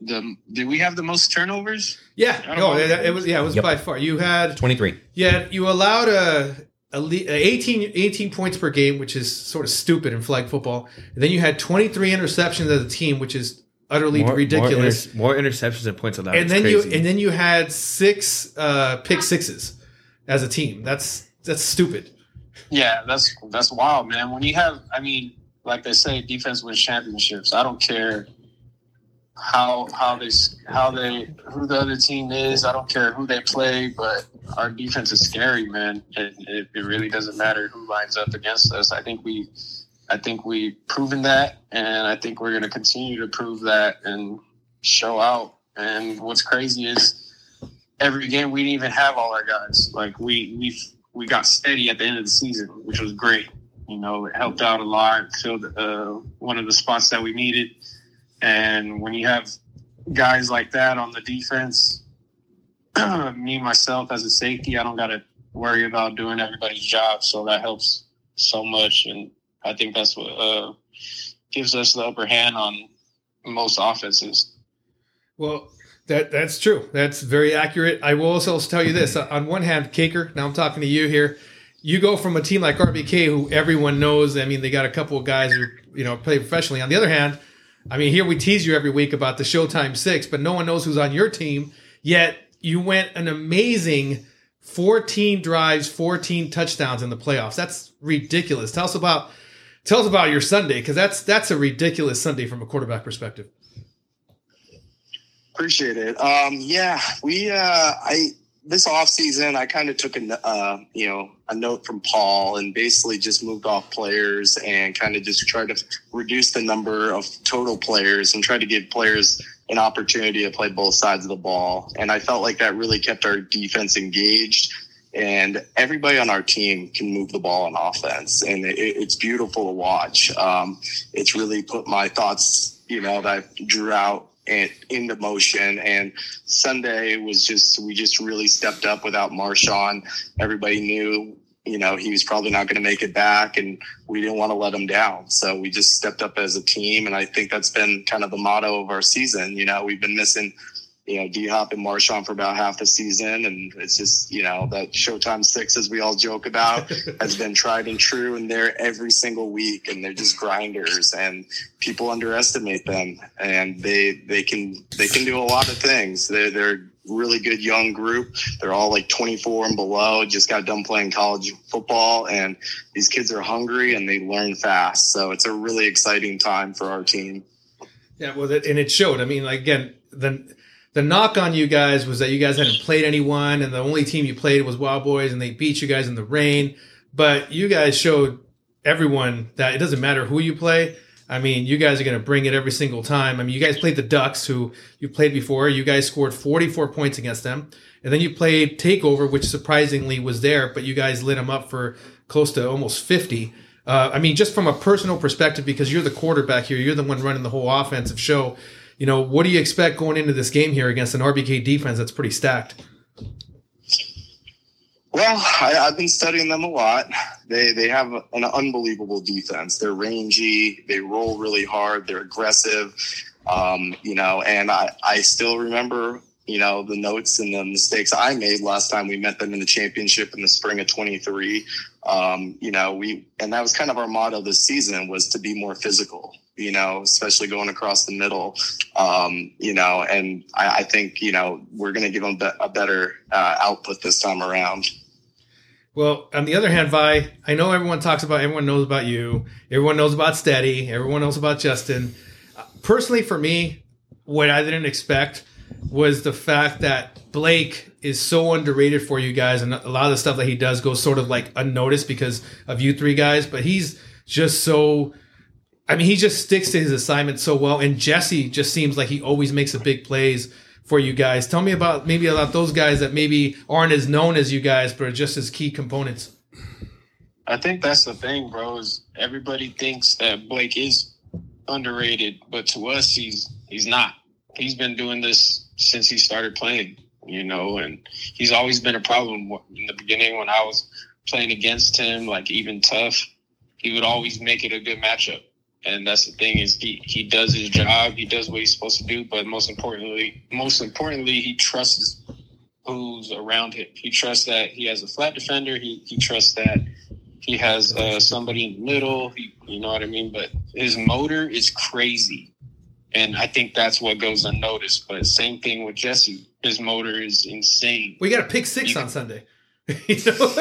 the did we have the most turnovers? Yeah, no, know. it, it was yeah, it was Yep. by far. You had Twenty-three. yeah, you allowed a, a, le- a 18, 18 points per game, which is sort of stupid in flag football. And then you had twenty three interceptions as a team, which is utterly ridiculous. More, inter- more interceptions and points allowed. and then you and then you had six uh, pick sixes as a team. That's that's stupid. Yeah, that's that's wild, man. When you have, I mean, like they say, defense wins championships. I don't care how how they how they who the other team is. I don't care who they play, but our defense is scary, man. It, it, it really doesn't matter who lines up against us. I think we, I think we've proven that, and I think we're going to continue to prove that and show out. And what's crazy is every game we didn't even have all our guys. Like we we we got steady at the end of the season, which was great. You know, it helped out a lot, filled uh, one of the spots that we needed. And when you have guys like that on the defense, [CLEARS THROAT] me myself as a safety, I don't got to worry about doing everybody's job. So that helps so much, and I think that's what uh, gives us the upper hand on most offenses. Well, that that's true. That's very accurate. I will also tell you this: on one hand, Caker. Now I'm talking to you here. You go from a team like RBK, who everyone knows. I mean, they got a couple of guys who you know play professionally. On the other hand, I mean, here we tease you every week about the Showtime Six, but no one knows who's on your team. Yet you went an amazing 14 drives, 14 touchdowns in the playoffs. That's ridiculous. Tell us about tell us about your Sunday because that's that's a ridiculous Sunday from a quarterback perspective. Appreciate it. Um, yeah, we uh, I this off season I kind of took a uh, you know a note from Paul and basically just moved off players and kind of just tried to reduce the number of total players and try to give players an opportunity to play both sides of the ball. And I felt like that really kept our defense engaged. And everybody on our team can move the ball on offense, and it, it's beautiful to watch. Um, it's really put my thoughts, you know, that I drew out and into motion. And Sunday was just we just really stepped up without Marshawn. Everybody knew you know, he was probably not going to make it back and we didn't want to let him down. So we just stepped up as a team. And I think that's been kind of the motto of our season. You know, we've been missing, you know, D Hop and Marshawn for about half the season. And it's just, you know, that Showtime six, as we all joke about, [LAUGHS] has been tried and true. And they're every single week and they're just grinders and people underestimate them. And they, they can, they can do a lot of things. They're, they're, really good young group. They're all like 24 and below, just got done playing college football, and these kids are hungry and they learn fast. So it's a really exciting time for our team. Yeah, well, and it showed. I mean, like, again, the the knock on you guys was that you guys hadn't played anyone, and the only team you played was Wild Boys, and they beat you guys in the rain. But you guys showed everyone that it doesn't matter who you play. I mean, you guys are going to bring it every single time. I mean, you guys played the Ducks, who you played before. You guys scored 44 points against them. And then you played Takeover, which surprisingly was there, but you guys lit them up for close to almost 50. Uh, I mean, just from a personal perspective, because you're the quarterback here, you're the one running the whole offensive show. You know, what do you expect going into this game here against an RBK defense that's pretty stacked? Well, I, have been studying them a lot. They they have an unbelievable defense. They're rangy. They roll really hard. They're aggressive. Um, you know, and I I still remember you know the notes and the mistakes I made last time we met them in the championship in the spring of 23. Um, you know, we and that was kind of our motto this season was to be more physical. You know, especially going across the middle. Um, you know, and I, I think you know we're going to give them a better uh, output this time around. Well, on the other hand, Vi, I know everyone talks about, everyone knows about you, everyone knows about Steady, everyone knows about Justin. Personally, for me, what I didn't expect was the fact that Blake is so underrated for you guys, and a lot of the stuff that he does goes sort of like unnoticed because of you three guys. But he's just so. I mean, he just sticks to his assignment so well, and Jesse just seems like he always makes the big plays for you guys. Tell me about maybe about those guys that maybe aren't as known as you guys, but are just as key components. I think that's the thing, bro. Is everybody thinks that Blake is underrated, but to us, he's he's not. He's been doing this since he started playing, you know, and he's always been a problem in the beginning when I was playing against him, like even tough. He would always make it a good matchup and that's the thing is he he does his job. He does what he's supposed to do. But most importantly most importantly he trusts who's around him. He trusts that he has a flat defender. He he trusts that he has uh, somebody in the middle. He, you know what i mean? But his motor is crazy. And i think that's what goes unnoticed. But same thing with jesse. His motor is insane. We got a pick six on sunday [LAUGHS] you know?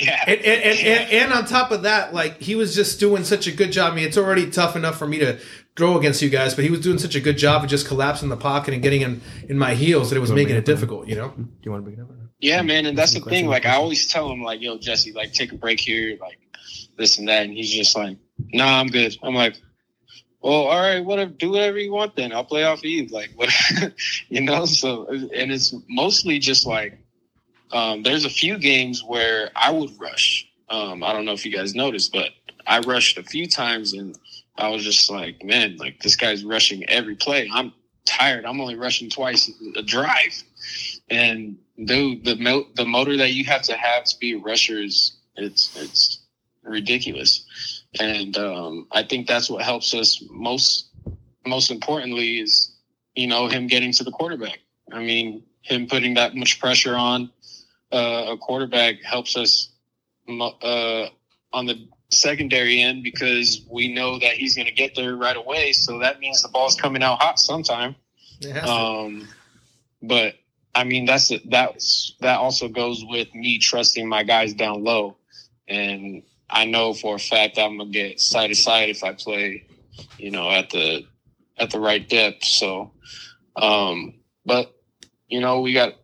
yeah. And, and, and, and, and on top of that, like he was just doing such a good job. I mean, it's already tough enough for me to throw against you guys, but he was doing such a good job of just collapsing the pocket and getting in, in my heels that it was making it difficult, you know? Do you want to bring it up? Yeah, man, and that's the thing. Like I always tell him, like, yo, Jesse, like take a break here, like this and that, and he's just like, Nah, I'm good. I'm like, well, all right, whatever, do whatever you want then. I'll play off of you, like [LAUGHS] what, you know. So, and it's mostly just like um, there's a few games where I would rush. Um, I don't know if you guys noticed, but I rushed a few times and I was just like, man, like this guy's rushing every play. I'm tired. I'm only rushing twice a drive. And dude, the the motor that you have to have to be a rusher is it's it's ridiculous. And um, I think that's what helps us most most importantly is you know him getting to the quarterback. I mean, him putting that much pressure on uh, a quarterback helps us uh, on the secondary end because we know that he's going to get there right away. So that means the ball's coming out hot sometime. Um, but I mean, that's that's that also goes with me trusting my guys down low, and I know for a fact that I'm gonna get side to side if I play, you know, at the at the right depth. So, um, but you know, we got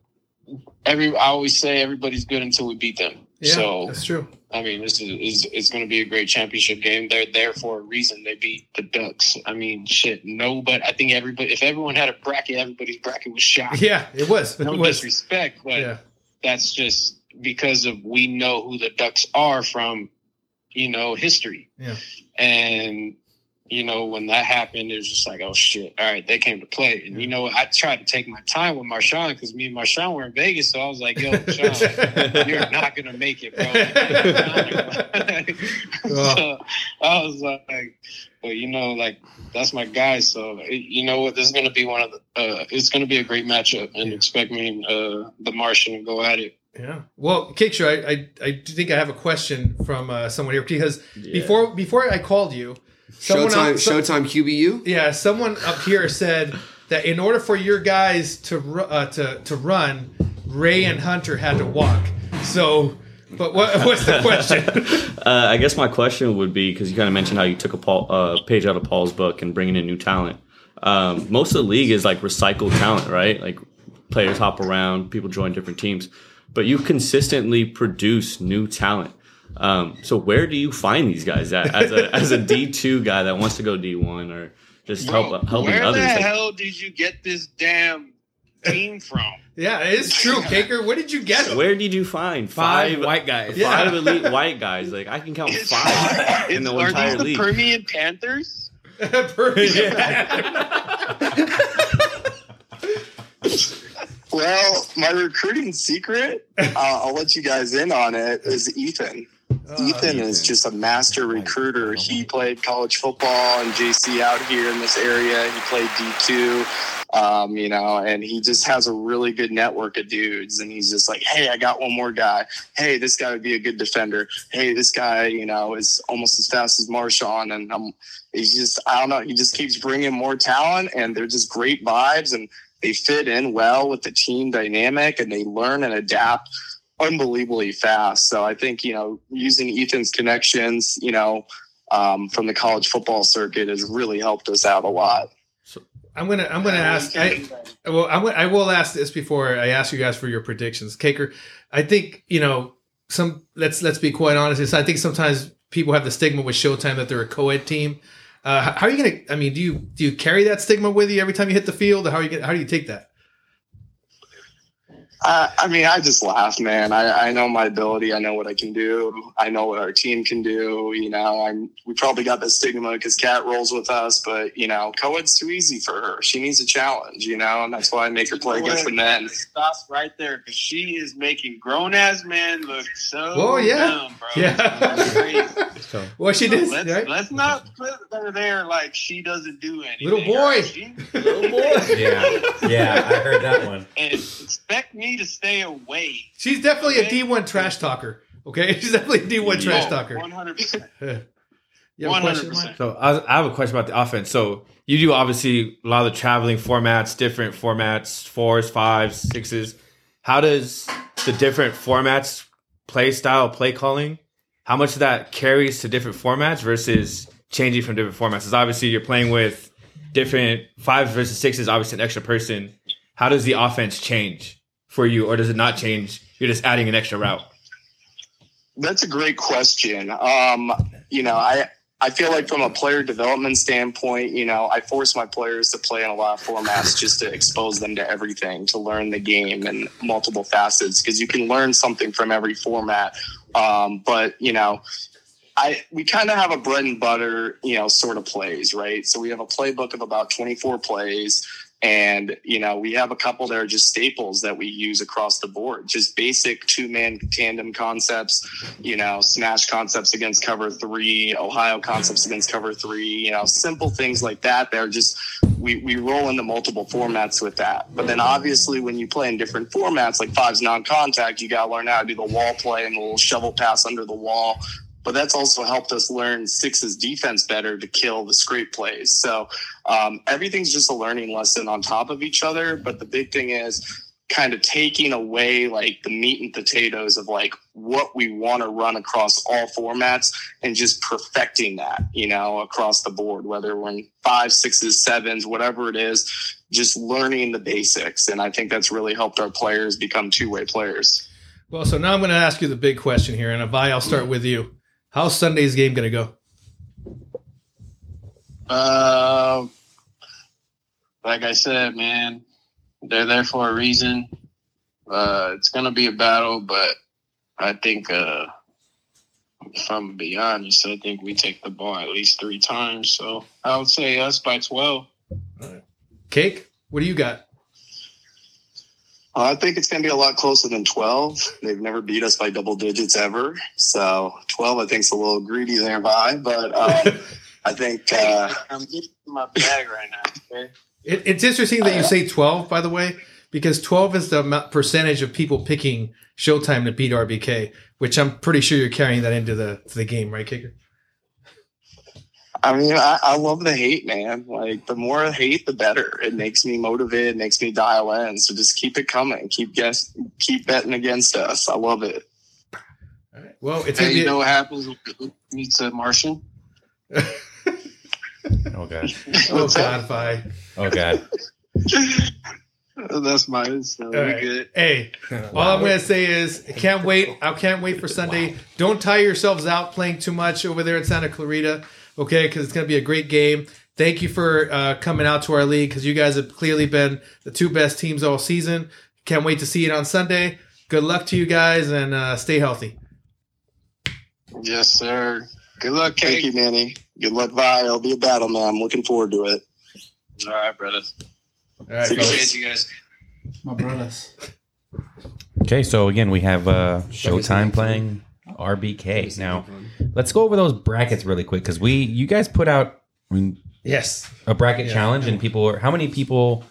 every I always say everybody's good until we beat them. Yeah, so that's true. I mean, this is, is it's going to be a great championship game. They're there for a reason. They beat the Ducks. I mean, shit. No, but I think everybody. If everyone had a bracket, everybody's bracket was shot. Yeah, it was. No it was. disrespect, but Yeah. that's just because of we know who the Ducks are from, you know, history. Yeah. And you know, when that happened, it was just like, oh shit, all right, they came to play. And you know, I tried to take my time with Marshawn because me and Marshawn were in Vegas, so I was like, yo, [LAUGHS] Marshawn, you're not gonna make it, bro. [LAUGHS] so I was like, but you know, like that's my guy. So you know what, this is gonna be one of the, uh, it's gonna be a great matchup, and expect me and uh, the Martian to go at it. Yeah. Well, Kickshaw, I, I I think I have a question from uh, someone here because before before I called you, someone Showtime, else- so- Showtime QBU. yeah, someone up here said that in order for your guys to uh, to to run, Ray and Hunter had to walk. So, but what [LAUGHS] what's the question? [LAUGHS] Uh, I guess my question would be because you kind of mentioned how you took a Paul, uh, page out of Paul's book and bringing in new talent. Um, most of the league is like recycled talent, right? Like players hop around, people join different teams, but you consistently produce new talent. Um, so where do you find these guys at as a as a D two guy that wants to go D one or just help Bro, helping where others? Where the Like, hell did you get this damn team from? yeah, it is true, [LAUGHS] Kaker. Where did you get them? where did you find Five five, white guys. Yeah. five elite white guys? Like I can count It's- five in it's- the are entire these the league. Permian Panthers? [LAUGHS] [LAUGHS] Well, my recruiting secret, uh, I'll let you guys in on it, is Ethan. Ethan is just a master recruiter. He played college football and JC out here in this area. He played D2, um, you know, and he just has a really good network of dudes. And he's just like, hey, I got one more guy. Hey, this guy would be a good defender. Hey, this guy, you know, is almost as fast as Marshawn. And I'm, he's just, I don't know, he just keeps bringing more talent and they're just great vibes. And they fit in well with the team dynamic and they learn and adapt unbelievably fast. So I think, you know, using Ethan's connections, you know, um, from the college football circuit has really helped us out a lot. So I'm gonna I'm gonna ask. I, well, I'm, I will ask this before I ask you guys for your predictions, Caker. I think you know some. Let's let's be quite honest. I think sometimes people have the stigma with Showtime that they're a co-ed team. Uh, how are you gonna? I mean, do you do you carry that stigma with you every time you hit the field? Or how are you how do you take that? Uh, I mean, I just laugh, man. I, I know my ability. I know what I can do. I know what our team can do. You know, I'm. We probably got the stigma because Kat rolls with us, but you know, co-ed's too easy for her. She needs a challenge, you know, and that's why I make her play against the men. Stop right there because she is making grown ass men look so Oh, yeah. dumb, bro. Yeah. It's. So Well, she did. let's, Right? let's not put her there like she doesn't do anything. Little boy. She- [LAUGHS] Little boy. Yeah, yeah, I heard that one. and expect me to stay away. She's definitely a D1 trash talker. Okay, [LAUGHS] she's definitely a D1 trash talker. One hundred percent. [LAUGHS] You have a question, 100%. So I, I have a question about the offense. So you do obviously a lot of the traveling formats, different formats, fours, fives, sixes. How does the different formats, play style, play calling, how much of that carries to different formats versus changing from different formats? Because obviously you're playing with different fives versus sixes, obviously an extra person. How does the offense change for you, or does it not change? You're just adding an extra route. That's a great question. Um, you know, I I feel like from a player development standpoint, you know, I force my players to play in a lot of formats just to expose them to everything, to learn the game and multiple facets, because you can learn something from every format. Um, but you know, I we kind of have a bread and butter, you know, sort of plays, right? So we have a playbook of about 24 plays. And, you know, we have a couple that are just staples that we use across the board, just basic two man tandem concepts, you know, smash concepts against cover three, Ohio concepts against cover three, you know, simple things like that. They're just, we, we roll into multiple formats with that. But then obviously when you play in different formats, like fives non contact, you got to learn how to do the wall play and the little shovel pass under the wall. But that's also helped us learn sixes defense better to kill the scrape plays. So um, everything's just a learning lesson on top of each other. But the big thing is kind of taking away like the meat and potatoes of like what we want to run across all formats and just perfecting that, you know, across the board, whether we're in five, sixes, sevens, whatever it is, just learning the basics. And I think that's really helped our players become two way players. Well, so now I'm going to ask you the big question here, and Avi, I'll start with you. How's Sunday's game going to go? Uh, like I said, man, they're there for a reason. Uh, it's gonna be a battle, but I think uh, if I'm be honest, I think we take the ball at least three times. So I would say us by twelve. Cake, what do you got? Uh, I think it's going to be a lot closer than 12. They've never beat us by double digits ever. So 12, I think, is a little greedy there, by. But um, [LAUGHS] I think uh, I'm getting my bag right now. Okay. It, it's interesting that you say 12, by the way, because 12 is the percentage of people picking Showtime to beat RBK, which I'm pretty sure you're carrying that into the to the game, right, Kicker? I mean, I, I love the hate, man. Like the more hate, the better. It makes me motivated, It makes me dial in. So just keep it coming. Keep guess, keep betting against us. I love it. All right. Well, it's Hey, you know what happens when Luke meets a Martian? [LAUGHS] Oh god. oh What's god, fi. Oh god. [LAUGHS] That's my so right. good. Hey, [LAUGHS] all I'm gonna say is I can't wait. I can't wait for Sunday. Don't tire yourselves out playing too much over there in Santa Clarita, okay? Because it's gonna be a great game. Thank you for uh, coming out to our league because you guys have clearly been the two best teams all season. Can't wait to see it on Sunday. Good luck to you guys and uh, stay healthy. Yes, sir. Good luck, Thank Kate. you, Manny. Good luck, Vi. It'll be a battle, man. I'm looking forward to it. All right, brothers. All right, See you. Appreciate you guys. My brothers. Okay, so again, we have uh, Showtime playing RBK. Now, let's go over those brackets really quick because we, you guys put out I mean, Yes. a bracket challenge, and people are. How many people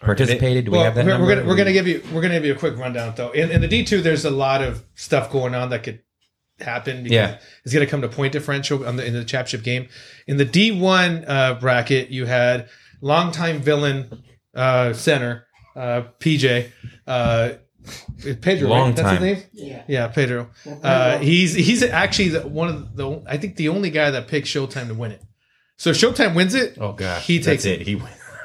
participated? Do we have that? we're, number? we're gonna we're gonna give you we're gonna give you a quick rundown though. In, in the D two, there's a lot of stuff going on that could happen. Because Yeah. it's gonna come to point differential on the, in the championship game. In the D one uh, bracket, you had longtime villain uh, center uh, PJ. Uh, Pedro, Long right? That's time. his name. Yeah, yeah, Pedro. Uh, he's he's actually the, one of the I think the only guy that picked Showtime to win it. So Showtime wins it. Oh gosh, He takes That's it. He wins. [LAUGHS]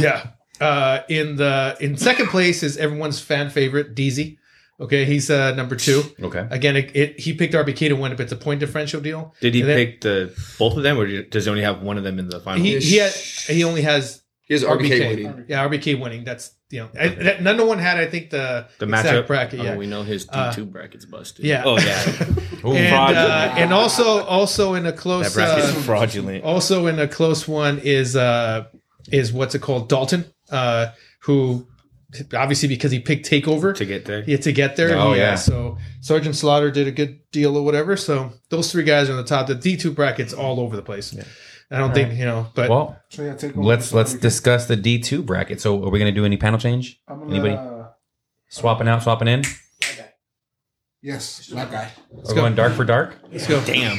Yeah. Uh, in the in second place is everyone's fan favorite DZ. Okay, he's uh, number two. Okay. Again, it, it, he picked RBK to win it, but it's a point differential deal. Did he And then- pick the both of them, or does he only have one of them in the final? He he had, he only has Here's RBK, RBK. winning. Yeah, RBK winning. That's you know, I, that, none of one had. I think the The exact matchup? bracket. Oh, Yeah, we know his D Uh, two bracket's busted. yeah. oh yeah, [LAUGHS] and uh, and also also in a that close bracket's uh, fraudulent. also in a close one is uh is what's it called Dalton uh who obviously because he picked Takeover to get there. yeah, to get there. Oh, yeah. yeah. So Sergeant Slaughter did a good deal or whatever. So those three guys are on the top. The D two brackets all over the place. I don't think you know, but Well, So yeah, take over let's let's weekend. discuss the D two bracket. So, are we going to do any panel change? I'm gonna, Anybody uh, swapping out, swapping in? yes, that guy. We're going dark for dark. let's go. Damn.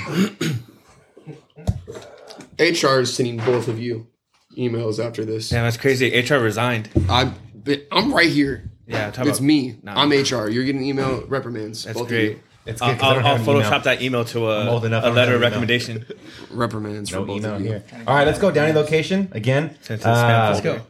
HR is sending both of you emails after this. Damn, that's crazy. HR resigned. I, I'm right here. Yeah, talk It's about, me. No. I'm HR. You're getting email reprimands. That's both great. Of you. It's I'll, I'll, I'll Photoshop that email to I'm a, old enough, I a don't letter have of an email. recommendation. [LAUGHS] Reprimands for No both email of you. here. All right, let's go. Downey location again. Send it to the spam Uh, Let's go.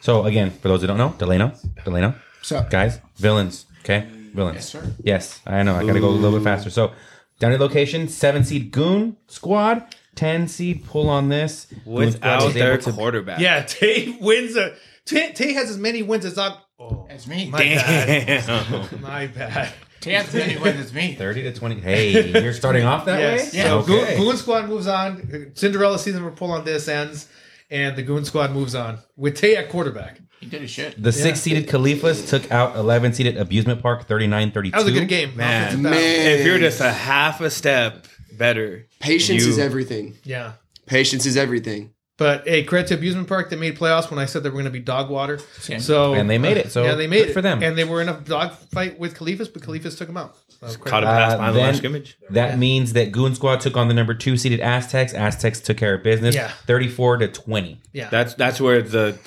So again, for those who don't know, Delano, Delano, What's up? guys, villains. Okay, villains. Yes, sir. Yes, I know. I got to go a little bit faster. So, down at location, seven seed Goon Squad, ten seed pull on this. Goon Squad Without was their to- quarterback. Yeah, Tay wins a Tay, Tay has as many wins as I. Oh, It's me. my bad. [LAUGHS] My bad. Chance many wins. It's me. thirty to twenty. Hey, you're starting off that Yes. way. So Okay. Goon, Goon Squad moves on. Cinderella season for pull on this ends, and the Goon Squad moves on with Tay at quarterback. He did his shit. The six seeded Caliphas took out eleven seeded Abusement Park 39-32. That was a good game, Man. Man, If you're just a half a step better, patience you- is everything. Yeah. Patience is everything. But hey, credit to Abusement Park. They made playoffs when I said they were going to be dog water. Yeah. So And they made it, so yeah, they made good it for them. And they were in a dog fight with Khalifas, but Khalifas took them out. So caught a pass Uh, behind the then- line scrimmage. That means that Goon Squad took on the number two seeded Aztecs. Aztecs took care of business, Yeah. thirty-four to twenty. yeah, That's that's where the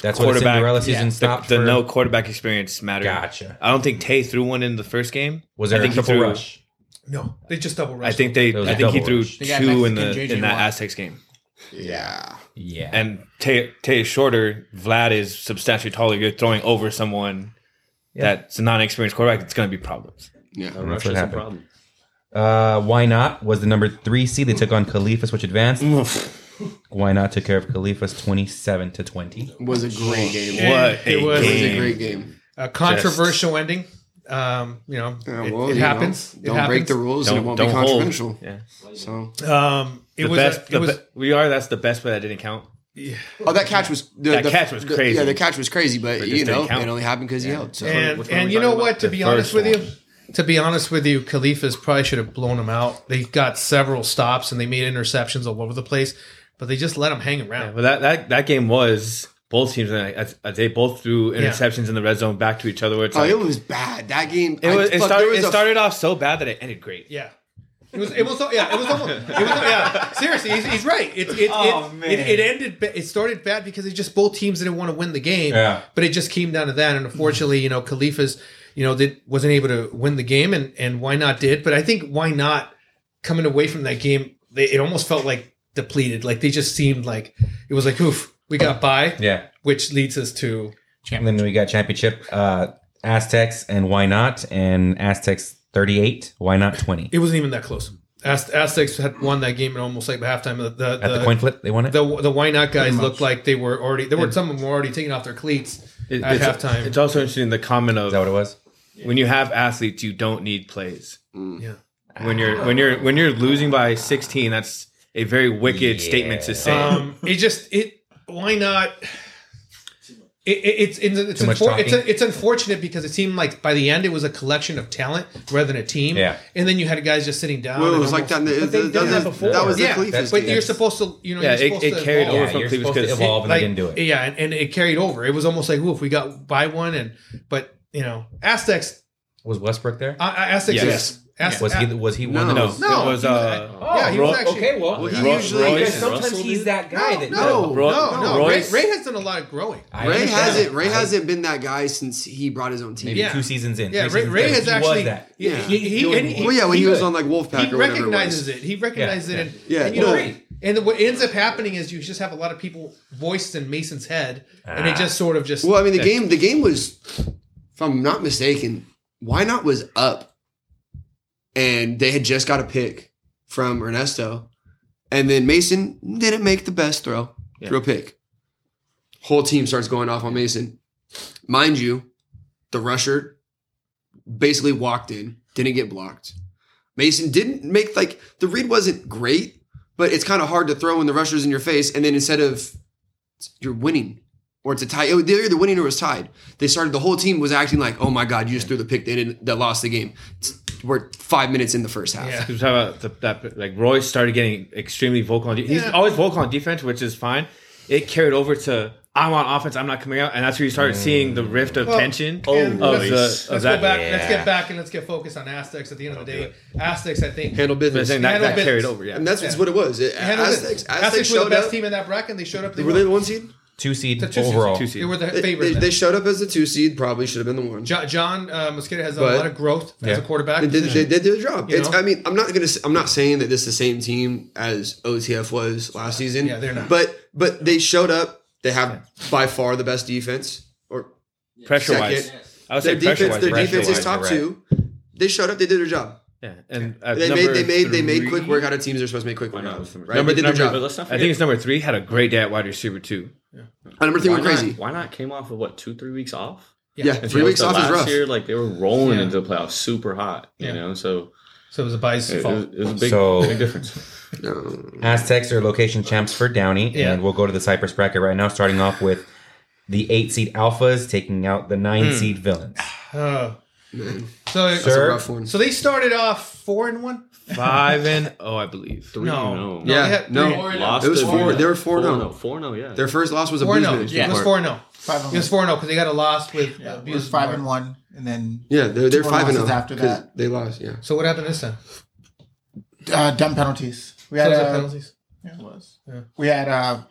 That's where the Cinderella season the, stopped. the for- no quarterback experience mattered. Gotcha. I don't think Tay threw one in the first game. Was there I a think he triple threw, rush? no, they just double I think they. It was I a think he double threw rush. They got two in the JJ in that Aztecs game. Yeah. Yeah. And Tay, Tay is shorter. Vlad is substantially taller. You're throwing over someone that's a non-experienced quarterback. It's going to be problems. Yeah. that's Rush what is a happened. problem. Uh, why not was the number three seed. They took on Caliphas, which advanced. Why not took care of Caliphas twenty-seven to twenty. Was a great game. And What it was It was a great game. a controversial ending Um, you know, Yeah, it, well, it you know, happens. It don't happens. break the rules and it Don't won't don't be hold. controversial. Yeah. So, Um, it The was. best. a, it the was. be- we are. That's the best play that didn't count. Yeah. Oh, that catch was the, That the- catch was the- crazy. yeah, the catch was crazy, but, But you know, it only happened because he held. So and Which and you know what? about? To The be honest first with you, to be honest with you, Khalifa's probably should have blown him out. They got several stops and they made interceptions all over the place, but they just let him hang Yeah, around. but that, that that game was both teams. They both threw Yeah. interceptions in the red zone back to each other. Where it's oh, like, it was bad. That game. it I- was. It fuck, started. was It a- started off so bad that it ended great. Yeah. It was. It was. Yeah. It was almost. It was, yeah. Seriously, he's, he's right. It, it, Oh, it, man. it, it ended. ba- It started bad because it just both teams didn't want to win the game. Yeah. But it just came down to that, and unfortunately, you know, Khalifa's, you know, did, wasn't able to win the game, and and why not did. But I think why not coming away from that game, they, it almost felt like depleted. Like they just seemed like it was like, oof, we got by, Yeah. which leads us to And then we got championship uh, Aztecs and why not? And Aztecs 38, why not 20? it wasn't even that close. Az- Aztecs had won that game at almost like halftime. The the, At the, coin flip, they won it? the the why not guys looked like they were already there were some of them were already taking off their cleats It- at it's, halftime. It's also interesting the comment Is that what it was? when you have athletes, you don't need plays. yeah. When you're when you're when you're losing by 16, that's a very wicked Yeah. statement to say. Um, it just it why not? It, it, it's it's it's, Too much it's, talking? it's unfortunate because it seemed like by the end it was a collection of talent rather than a team. Yeah. and then you had guys just sitting down. Well, it and was like that. in The, But they've that, done that was- before. that was the Yeah, Khalifa's that's- but you're supposed to, you know, Yeah, you're it- supposed it to carried evolve. over Yeah, from you're Cleveland supposed to because evolve and like, they didn't do it. Yeah, and, and it carried over. It was almost like, ooh, if we got by one, and but you know, Aztecs, Was Westbrook there? uh, Aztecs, Yes. yes, Az- Was he was he one No. of those? No, it was he was- uh, yeah, he was actually. okay, well, Well, he Ro- usually Royce- because sometimes Russell he's that guy that no, Ro- no, no. Ray, Ray has done a lot of growing. I Ray hasn't. Ray I- hasn't been that guy since he brought his own team. maybe Yeah. two seasons in. Yeah, Ray, Ray has He actually. was that. Yeah. he, he, and he- Well, yeah, when he, he was on like Wolfpack he or whatever. it recognizes was. it. He recognizes Yeah, it. And, yeah. and you No. know, and what ends up happening is you just have a lot of people voiced in Mason's head, and it Ah. just sort of just. Well, I mean, the game. The game was, if I'm not mistaken, why not was up, and they had just got a pick from Ernesto, and then Mason didn't make the best throw, Yeah. throw a pick. Whole team starts going off on Mason. Mind you, the rusher basically walked in, didn't get blocked. Mason didn't make like the read wasn't great, but it's kind of hard to throw when the rusher's in your face, and then instead of you're winning or it's a tie. It, they're either winning or it was tied. They started. The whole team was acting like, "Oh my god, you just threw the pick. They didn't. That lost the game." It's- we're five minutes in the first half. Yeah. He was talking about the, that like Royce started getting extremely vocal on. De- he's Yeah. always vocal on defense, which is fine. It carried over to I'm on offense. I'm not coming out, and that's where you started seeing the rift of Well, tension Oh, and of let's, the let's of go that. back. Let's get back and let's get focused on Aztecs. At the end of the day, Aztecs, I think, Handle business. saying that, Handle that business. carried over. Yeah, and that's Yeah. what it was. It, handled. Aztecs, Aztecs, Aztecs were the showed best up. team in that bracket, and they showed up. They Were they the one seed? Two seed The two seed, overall. two seed. They were the They, favorite. they, then. they showed up as a two seed. Probably should have been the one. John, John uh, Mosqueda has a lot of growth as a quarterback. They did, they did their job. It's. I mean, I'm not gonna. I'm not saying that this is the same team as OTF was last season. Yeah, they're not. But but they showed up. They have by far the best defense. Or pressure wise. Second. I would say their pressure defense. wise. Their pressure defense is top you're two. They showed up. They did their job. Yeah, and at They made. number They made. They made quick work out of teams they're supposed to make quick work out of. Number- Right? number- they did their number- But job. let's not I think it's number three. Had a great day at wide receiver too. And number three why went crazy. Not, why not came off of what two three weeks off? Yeah, And three weeks the off is rough. Year, like they were rolling Yeah. into the playoffs, super hot. You Yeah. know, so So it was a bias it, it, fault. it was a big, So- big difference. Aztecs are location champs for Downey, Yeah. and we'll go to the Cypress bracket right now, starting off with the eight seed Alphas taking out the nine Hmm. seed Villains. Uh, Man, so that's a rough one. so they started off four and one. Five and oh, I believe. Three, No. no, No. yeah, they had no, three. Lost It was four- they were four, no. no, four no, yeah. their first loss was a Four no. yeah. It was four no. Five It was four no because they got a loss with Yeah, uh, it was five and one, and then Yeah, they're, they're five and losses zero that. They lost. Yeah, So what happened this time? uh, dumb penalties. We had So uh, penalties. yeah, it was. Yeah. We had uh,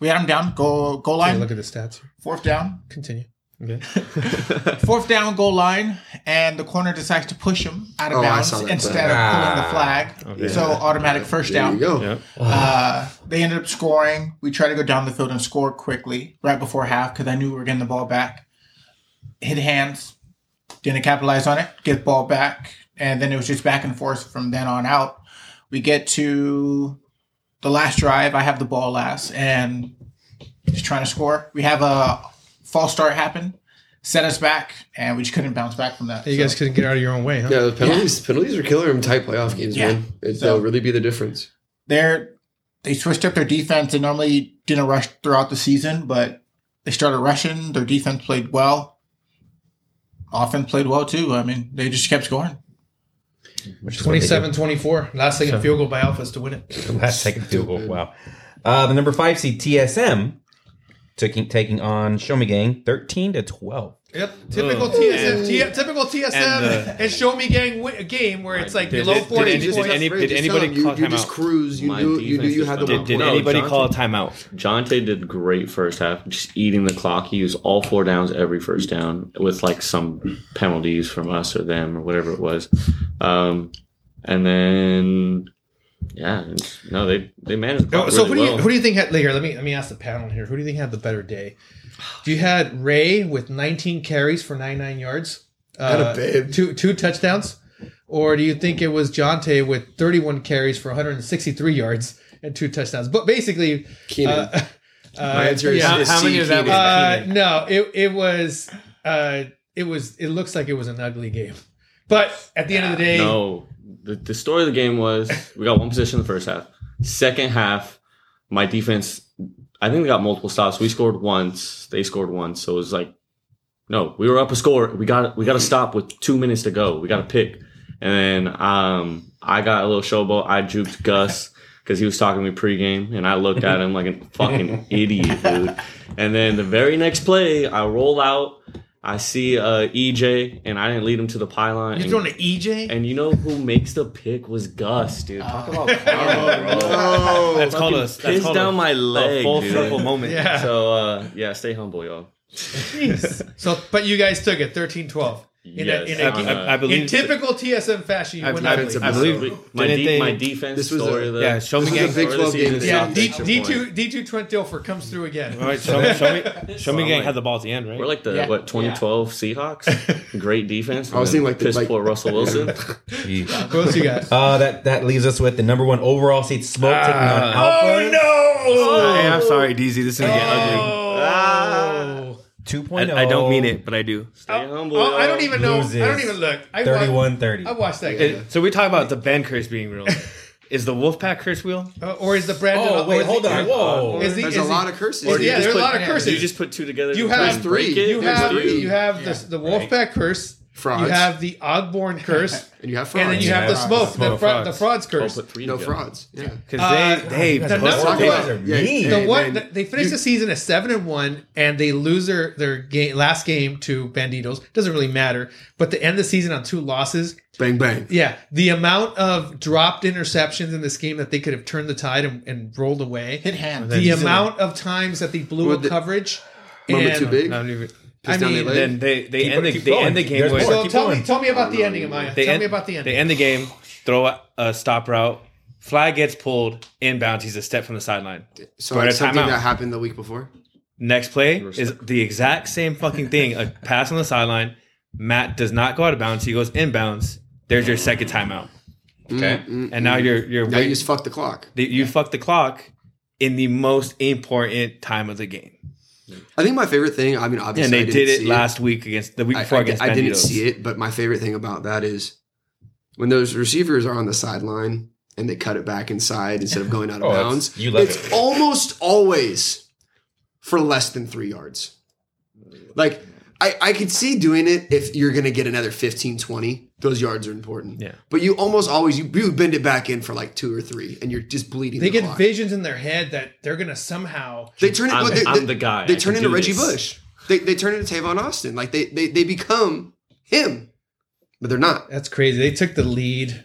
we had them down goal goal Yeah, line look at the stats fourth down Continue. [LAUGHS] fourth down goal line, and the corner decides to push him out of Oh, bounds instead play. of pulling the Ah. flag. Okay. So automatic first there down. you go. Uh, they ended up scoring. We tried to go down the field and score quickly right before half because I knew we were getting the ball back. Hit hands, didn't capitalize on it, get the ball back, and then it was just back and forth from then on out. We get to the last drive. I have the ball last and just trying to score. We have a false start happened, set us back, and we just couldn't bounce back from that. You So, guys couldn't get out of your own way, huh? Yeah, the penalties penalties are killer in tight playoff games, Yeah. man. It, So- they'll really be the difference. they're they switched up their defense. They normally didn't rush throughout the season, but they started rushing. Their defense played well. Offense played well too. I mean, they just kept scoring. Which is what they do. 27 24. Last second field goal by Alphas to win it. [LAUGHS] Last second field goal. Wow. Uh, the number five seed TSM taking taking on Show Me Gang, thirteen to twelve. Yep, typical Ugh. TSM, And- T- typical TSM, and, and, show me gang wi- a game where it's like Did- below did- did forty points. did any- did anybody tell you, call you just cruise. You My knew you knew you is had the phenomenal. one Did, did. No, anybody Jonte- call a timeout? Jonte did great first half, just eating the clock. He used all four downs every first down with like some penalties from us or them or whatever it was. Um, and then, yeah, no, they they managed. The Oh, so really who do you well. who do you think had here? Let me let me ask the panel here. Who do you think had the better day? [SIGHS] You had Ray with 19 carries for 99 yards, Had a uh, babe. two two touchdowns, or do you think it was Jonte with 31 carries for 163 yards and two touchdowns? But basically, Keenan. uh, uh, [LAUGHS] My answer is, yeah. is How C, many is that Keenan. Uh, no, it it was uh, it was it looks like it was an ugly game, but at the end of the day, No, the, the story of the game was we got one position in the first half. Second half, my defense, I think they got multiple stops. We scored once, they scored once, so it was like, no, we were up a score. We got we got to stop with two minutes to go. We got to pick, and then um, I got a little showboat. I juked Gus. [LAUGHS] Because he was talking to me pregame, and I looked at him like a fucking [LAUGHS] idiot, dude. And then the very next play, I roll out, I see uh, EJ, and I didn't lead him to the pylon. you're and- throwing an EJ. and you know who makes the pick was Gus, dude. Talk about Oh, karma, bro. no. That's called a that's piss called down a, my a leg, full dude. circle moment. yeah. So uh, yeah, stay humble, y'all. So, but you guys took it 13-12. In Yes, a, in, a, on in, a- I believe in typical TSM fashion, you I- win I- ugly. I believe my, de- they- my defense This was story a- the yeah. Show me This was gang. a Big story 12 game season yeah, D, D two D two Trent Dilfer comes through again. All right, show me, show me, show me, So, gang like- had the ball at the end, right? We're like the Yeah. what 2012 Seahawks, [LAUGHS] great defense. I was and thinking like the- piss like- poor Russell Wilson. [LAUGHS] Jeez. What else you got? Uh, that that leaves us with the number one overall seed Smoke taking on Ah. Alpha. no! Hey, I'm sorry, DZ. This is gonna get ugly. Oh. 2.0. I, I don't mean it, but I do. Stay humble. Oh, I don't even know. Loses I don't even look. I 31 30. I watched that game. It- so we talk about the Ben curse being real. [LAUGHS] Is the Wolfpack curse real? Uh, or is the Brandon? Oh, wait, hold on. Whoa. Is the, There's is a lot of curses. Or you Yeah, just there's put- a lot of curses. You just put two together. You have- just break it? You have three. you have Yeah. the, the Wolfpack curse. Frauds. You have the Ogborn curse, [LAUGHS] and you have frauds. and then you Yeah, have the frauds. smoke, the, Smoke fra- the frauds. frauds Oh, curse. put three no together. frauds. Yeah. [LAUGHS] Because Uh, they they the number Talk are yeah, mean. The one man, they finished you- the season at seven and one, and they lose their their game last game to Banditos. Doesn't really matter, but the end of the season on two losses. Bang bang. Yeah, the amount of dropped interceptions in this game that they could have turned the tide and, and rolled away. Hit hands. The amount of times that they blew Well, a the- coverage. Moment and- too big. Not even- I mean, their then they they Keep end the keep they going. end the game There's with. So Keep tell me, tell me about the ending, Amaya. they Tell end, me about the ending. They end the game, throw a, a stop route, flag gets pulled, inbounds. He's a step from the sideline. So Right like something that happened the week before. Next play is the exact same fucking thing. A pass on the sideline. Matt does not go out of bounds. He goes inbounds. There's your second timeout, mm, Okay. Mm, mm, and now you're you're Now you just fucked the clock. the- you fuck the clock in the most important time of the game. I think my favorite thing. I mean, obviously, And they I didn't did it last week against the week I, before I, against I didn't see it, but my favorite thing about that is when those receivers are on the sideline and they cut it back inside instead of going out of [LAUGHS] Oh, bounds. you love it's it. almost always for less than three yards. Like I, I could see doing it if you're going to get another 15, 20. Those yards are important. Yeah. But you almost always you, you bend it back in for like two or three, and you're just bleeding. They the get clock. visions in their head that they're gonna somehow. They turn it. I'm- they, I'm they- the guy. They I turn into Reggie this. Bush. They they turn into Tavon Austin. Like they they they become him, but they're not. That's crazy. They took the lead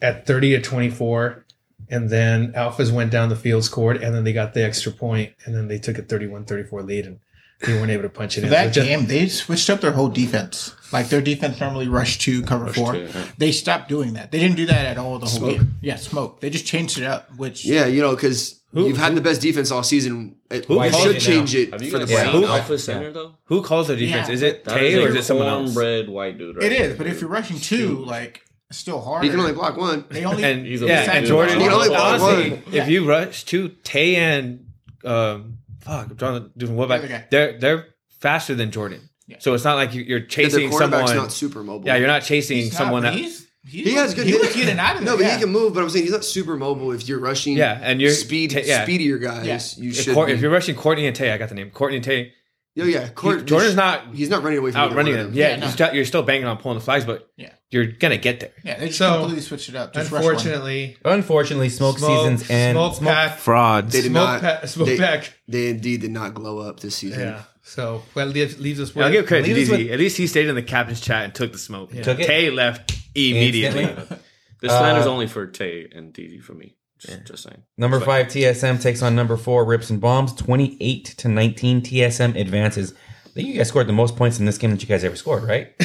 at thirty to twenty four, and then Alphas went down the field, scored, and then they got the extra point, and then they took a 31-34 lead, and they weren't able to punch it in. that So just- game, they switched up their whole defense. Like their defense normally rush two, cover four. two, yeah. They stopped doing that. They didn't do that at all the whole Smoke. game. Yeah, smoke. They just changed it up, which Yeah, you know, because you've had the best defense all season. It, Who you should it change it Have you for the guys Yeah. seen Browns. Alpha Center though? Who calls the defense? Yeah, is it That Tay or is it someone else? Red white dude. Right it is. But if you're rushing two, like it's still hard. You can only block one. They only And He's yeah, and. Jordan. You can only block honestly, one. if you rush two, Tay and um, fuck, I'm trying to do what The other back? They're they're faster than Jordan. So it's not like you- you're Their chasing quarterback's someone. not super mobile. yeah, you're not chasing He's not, someone but that. he's, he's, He has good. He was getting out of No, there. but yeah. he can move. But I'm saying he's not super mobile. If you're rushing, Yeah, and you're speed, ta- yeah. speedier guys, Yeah. you If, should. Cour- be. if you're rushing Courtney and Tay, I got the name. Courtney and Tay. Oh yeah, Court, Jordan's not He's not running away from out running one them. them. Yeah, Yeah, no. you're, still, you're still banging on pulling the flags, but Yeah. you're gonna get there. Yeah, they just So, completely switched it up. Just rush one. Unfortunately, Unfortunately, smoke, seasons and smoke, smoke pack, Frauds. They did smoke, not. pack, smoke they, pack. they indeed did not glow up this season. Yeah. So well, leaves, leaves us. Yeah, I'll with- give credit to Leaves us DZ. At least he stayed in the captain's chat and took the smoke. Took it. Tay left immediately. Instantly. [LAUGHS] This slander's Uh, only for Tay and DZ for me. Just, just saying. Number five, TSM takes on number four, Rips and Bombs. 28 to 19, TSM advances. I think you guys scored the most points in this game that you guys ever scored, right? [LAUGHS]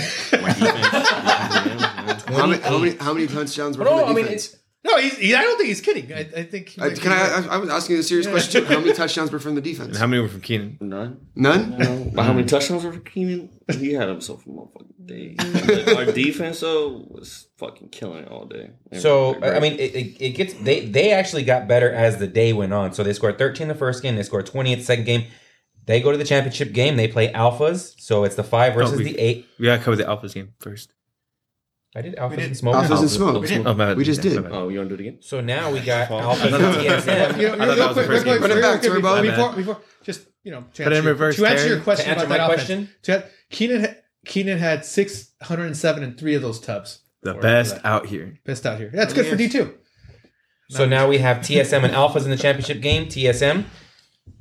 How many, how many how many touchdowns were No, from the I mean, defense? it's- No, he's, he, I don't think he's kidding. I, I think. he Uh, might can be I, right. I? I was asking a serious question too. How many [LAUGHS] touchdowns were from the defense? And how many were from Keenan? None. None. No. But how many touchdowns were for Keenan? He had himself a motherfucking day. Like, our defense though was fucking killing it all day. They So I mean, it, it, it gets they they actually got better as the day went on. So they scored 13 the first game, they scored 20 at the second game. They go to the championship game. They play alphas, so it's the five versus we- the eight. We gotta cover the Alphas game first. I did alphas did. and smoke. Alphas and smoke. We did. Oh, my. We just Yeah, did. Oh, you want to do it again? So now we got alphas and TSM. You know, I thought that real was the quick, real first quick, game. Run it back, quick, Turbo. before, before, just you know, to Put it in answer your- reverse, To answer your question To answer about my that question? to, Keenan, ha- Keenan had six hundred and seven and three of those tubs. The best out here. Best out here. That's good for D two. So now we have TSM and alphas in the championship game. TSM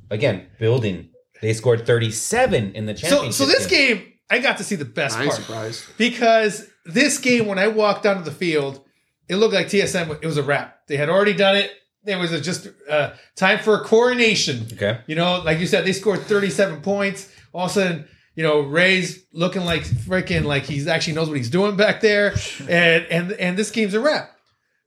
again building. They scored 37 in the So, championship. so this game, I got to see the best I ain't part surprised. because this game, when I walked onto the field, it looked like TSM. It was a wrap. They had already done it. It was a just uh, time for a coronation. Okay. You know, like you said, they scored 37 points. All of a sudden, you know, Ray's looking like freaking like he's actually knows what he's doing back there, [LAUGHS] and and and this game's a wrap.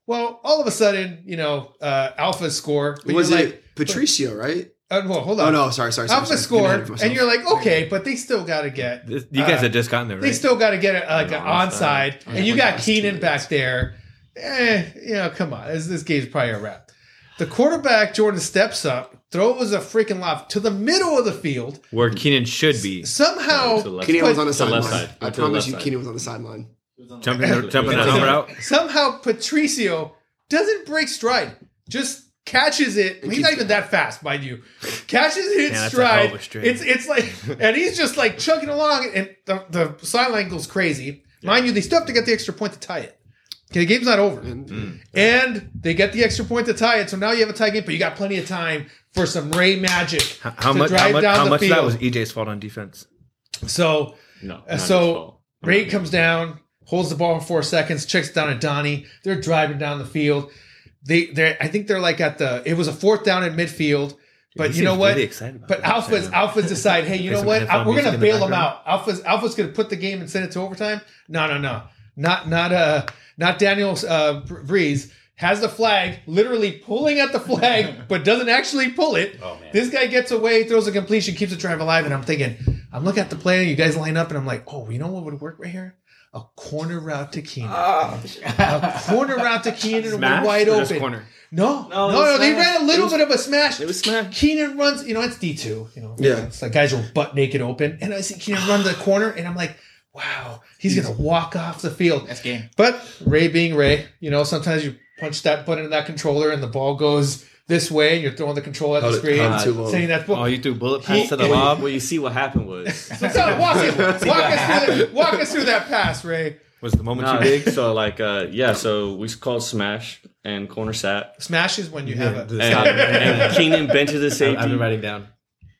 Well, all of a sudden, you know, uh, Alpha score. Was it like, Patricio? Right? Uh, well, hold on. Oh on. no, sorry, sorry. sorry Alpha sorry. Getting ahead scored, and you're like, okay, but they still got to get. You guys Uh, had just gotten there, They still got to get a, like an onside. onside, and you got Keenan back there. Eh, you know, come on, this, this game's probably a wrap. The quarterback Jordan steps up, throws a freaking lob to the middle of the field. Where Keenan should be. Somehow, To the left Kenny but- was on the To the left sideline. side. I promise left you, side. Kenny was on the sideline. Jumping jumping the [LAUGHS] out. somehow Patricio doesn't break stride, just catches it. He's not even that fast, mind you. Catches it in Yeah, that's a hell stride. of a. It's it's like, [LAUGHS] and he's just like chugging along, and the, the sideline goes crazy. Mind you, they still have to get the extra point to tie it. Okay, the game's not over, And and they get the extra point to tie it. So now you have a tie game, but you got plenty of time for some Ray magic How, how to much? How drive much? down How the much of that was EJ's fault on defense? So No. Uh, not his so. Ray comes down, holds the ball for four seconds, checks it down at Donnie. They're driving down the field. They they I think they're like at the it was a fourth down in midfield. But He you know what? really but. Alphas Alphas decide, hey, you know what? We're gonna the bail them out. Alphas Alphas gonna put the game and send it to overtime. No, no, no. Not not uh not Daniel uh Breeze has the flag, literally pulling at the flag, [LAUGHS] but doesn't actually pull it. Oh, man. This guy gets away, throws a completion, keeps the drive alive, and I'm thinking, I'm looking at the play, you guys line up, and I'm like, oh, you know what would work right here? A corner route to Keenan. Ah, a corner route to Keenan and we're Smash wide or just open. corner? No, no, No, no, they ran a little was- bit of a smash. It was smash. Keenan runs, you know, it's D two, you know, Yeah. it's like guys are butt naked open, and I see Keenan run the corner, and I'm like, wow, he's gonna walk off the field. That's game. But Ray being Ray, you know, sometimes you punch that button in that controller, and the ball goes this way, and you're throwing the control at the screen, held it too saying that's Oh, you threw bullet pass He- to the he- lob. Well, you see what happened was [LAUGHS] So tell- walk, it, walk, us through the, walk us through that pass, Ray. Was the moment Nah, too big? so like uh yeah, so we called smash and corner sat Smash is when you have a. and, and Keenan bent to the I've been writing down.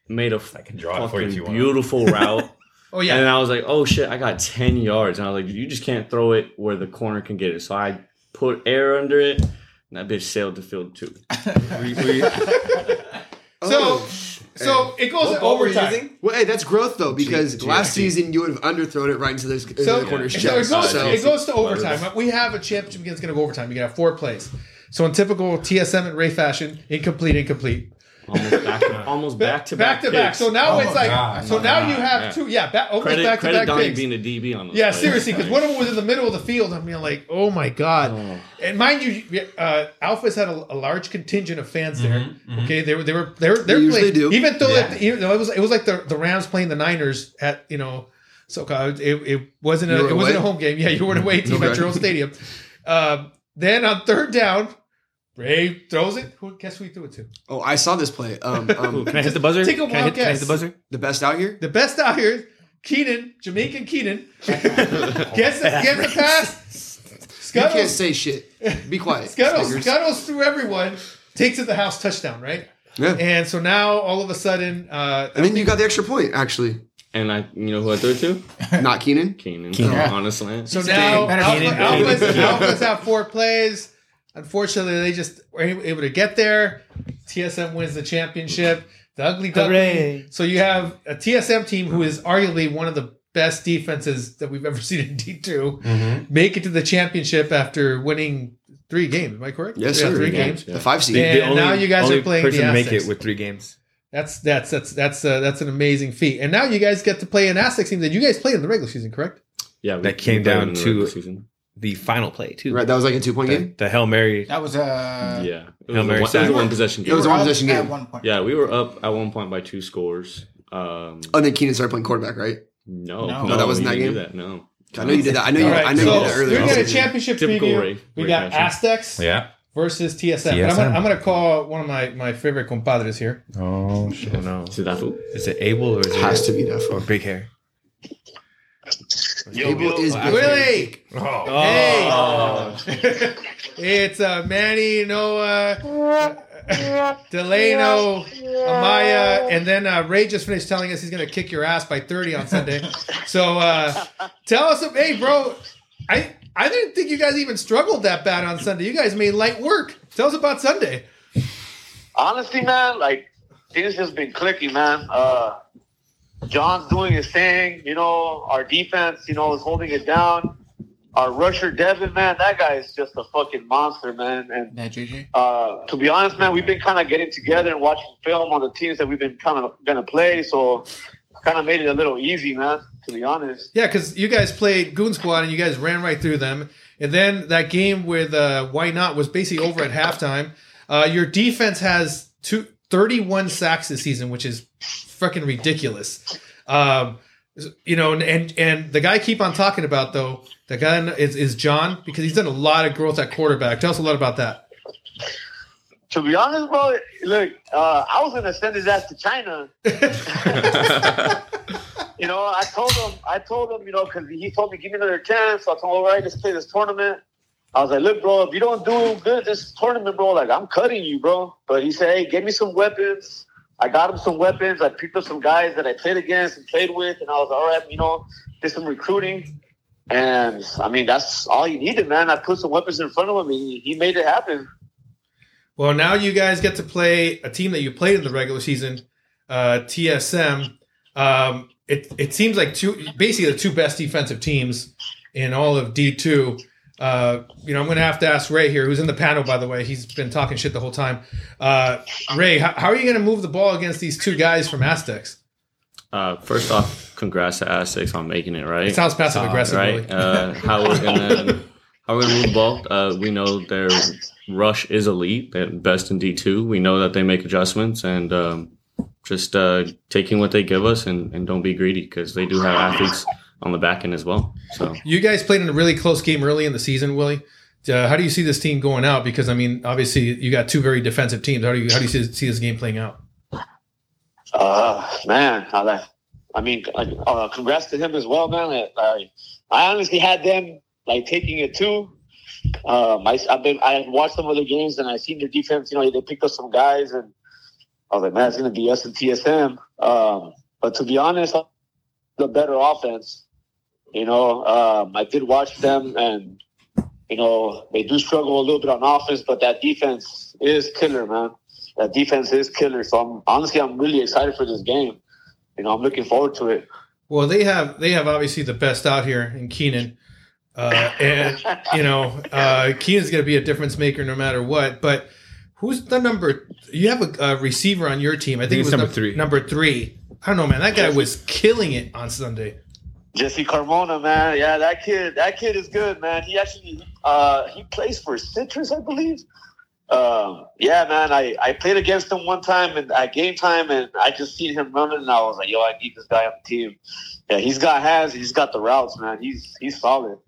made a I can draw it for you if you fucking want. beautiful route. [LAUGHS] Oh yeah, And I was like, oh shit, I got 10 yards. And I was like, you just can't throw it where the corner can get it. So I put air under it, and that bitch sailed the field too. [LAUGHS] We- we- so oh, so it goes to overtime. Well, hey, that's growth though, because last season you would have underthrown it right into this into So, the corner's so chest. it goes, So, it goes to overtime. We have a championship game that's going to go overtime. You got four plays. So in typical TSM and Ray fashion, incomplete, incomplete, Almost back, [LAUGHS] almost back to back back, to back. picks. So now Oh it's like, God. so now my you have Yeah. two, yeah, back, almost Credit, back to credit back Donnie picks. being the DB on those Yeah, plays. seriously, because one of them was in the middle of the field. I'm mean, like, oh my god! Oh. And mind you, uh, Alphas had a, a large contingent of fans there. Mm-hmm, Okay, they were they were they were they They were usually playing, do. even though Yeah. that- even though it was it was like the, the Rams playing the Niners at you know So uh, it, it wasn't a were it wasn't a home game. Yeah, you were an away [LAUGHS] team at Okay. your own stadium. Um, then on third down, Ray throws it. Who guess who he threw it to? Oh, I saw this play. Um, [LAUGHS] um, can I hit the buzzer? Take a can, I wild hit, can I hit the buzzer? the best out here. The best out here, Keenan, Jamaican Keenan, [LAUGHS] gets the, gets the pass. You can't say shit. Be quiet. [LAUGHS] Scuttles, Snickers. Scuttles through everyone, takes it to the house touchdodown, right? Yeah. And so now all of a sudden, uh, And then you got the extra point, actually. And I, you know who I threw it to? Not Keenan. Keenan. Keenan. On a slant. So now Better Alpha, Keenan. Alphas, Keenan. Alphas have four plays. Unfortunately, they just were able to get there. TSM wins the championship. The ugly duckling. So you have a TSM team who is arguably one of the best defenses that we've ever [LAUGHS] seen in D 2 Mm-hmm. make it to the championship after winning three games. Am I correct? Yes, Yeah, sir. Three Yeah. games. The five seed. And now you guys only are playing the person to make it with three games. That's that's that's that's uh, that's an amazing feat. And now you guys get to play an Aztecs team that you guys played in the regular season, correct? Yeah, we- That came we down in the to- season. The final play too. Right, that was like a two point The, game. the hail mary. That was uh, yeah, it Hail was, a one, it was a one possession It was a one possession up At game. one point. Yeah, we were up at one point by two scores. Um, Oh, then Keenan started playing quarterback, right? no, No. no, No, that wasn't you that didn't game? do That no. I know you did that. I know you. All right, I know so you did that earlier. we're in the gonna season. championship Typical preview. Ray- we Ray got fashion. Aztecs Yeah. versus TSM. But I'm, gonna, I'm gonna call one of my, my favorite compadres here. Oh shit. Oh no. See that fool? Is it Abel or is it Has to be that or far. big hair? Yo, Abel yo, is. Willie, Oh. hey, [LAUGHS] it's uh, Manny, Noah, uh, [LAUGHS] Delano, Amaya, and then uh, Ray just finished telling us he's gonna kick your ass by 30 on Sunday. So uh, tell us, hey, bro, I I didn't think you guys even struggled that bad on Sunday. You guys made light work. Tell us about Sunday. honestly, man, like things just been clicking, man. Uh, John's doing his thing. You know, our defense, you know, is holding it down. Our rusher Devin, man, that guy is just a fucking monster, man. And That JJ. uh, to be honest, man, we've been kind of getting together and watching film on the teams that we've been kind of gonna play. So, kind of made it a little easy, man. To be honest. Yeah, because you guys played Goon Squad and you guys ran right through them. And then that game with uh, Why Not was basically over at halftime. Uh, your defense has two, 31 sacks this season, which is freaking ridiculous. Um, you know, and, and and the guy I keep on talking about though, the guy is, is John because he's done a lot of growth at quarterback. Tell us a lot about that. To be honest, bro, look, uh, I was gonna send his ass to China. [LAUGHS] you know, I told him, I told him, you know, because he told me give me another chance. So I told him, all right, let's play this tournament. I was like, look, bro, if you don't do good this tournament, bro, like I'm cutting you, bro. But he said, hey, get me some weapons. I got him some weapons. I picked up some guys that I played against and played with, and I was all right, you know, did some recruiting. And I mean, that's all he needed, man. I put some weapons in front of him, and he, made it happen. Well, now you guys get to play a team that you played in the regular season, uh, TSM. Um, it it seems like two basically the two best defensive teams in all of D two. Uh, you know, I'm going to have to ask Ray here, who's in the panel, by the way. He's been talking shit the whole time. Uh, Ray, how, how are you going to move the ball against these two guys from Aztecs? Uh, first off, congrats to Aztecs on making it right. It sounds passive aggressive, right? really. Uh, how we're gonna how we're gonna move the ball? Uh, we know their rush is elite, they're best in D two. We know that they make adjustments and um, just uh, taking what they give us and, and don't be greedy because they do have athletes on the back end as well. So You guys played in a really close game early in the season, Willie. Uh, how do you see this team going out? Because I mean, obviously, you got two very defensive teams. How do you how do you see, see this game playing out? Uh, man, I. I mean, uh, congrats to him as well, man. I, I, I honestly had them like taking it too. Um, I, I've been, I watched some of the games and I seen their defense. You know, they picked up some guys, and I was like, man, it's gonna be us and TSM. Um, but to be honest, the better offense. You know, um, I did watch them, and you know they do struggle a little bit on offense, but that defense is killer, man that defense is killer. So I'm honestly I'm really excited for this game. You know, I'm looking forward to it. Well, they have they have obviously the best out here in Keenan, uh, and [LAUGHS] you know uh, Keenan's going to be a difference maker no matter what. But who's the number? You have a, a receiver on your team. I think, it's it was number num- three. Number three. I don't know, man. That guy was killing it on Sunday. Jesse Carmona, man, yeah, that kid, that kid is good, man. He actually uh, he plays for Citrus, I believe. uh, yeah, man, I, I played against him one time and at game time, and I just seen him running, and I was like, yo, I need this guy on the team. Yeah, he's got hands, he's got the routes, man. He's he's solid.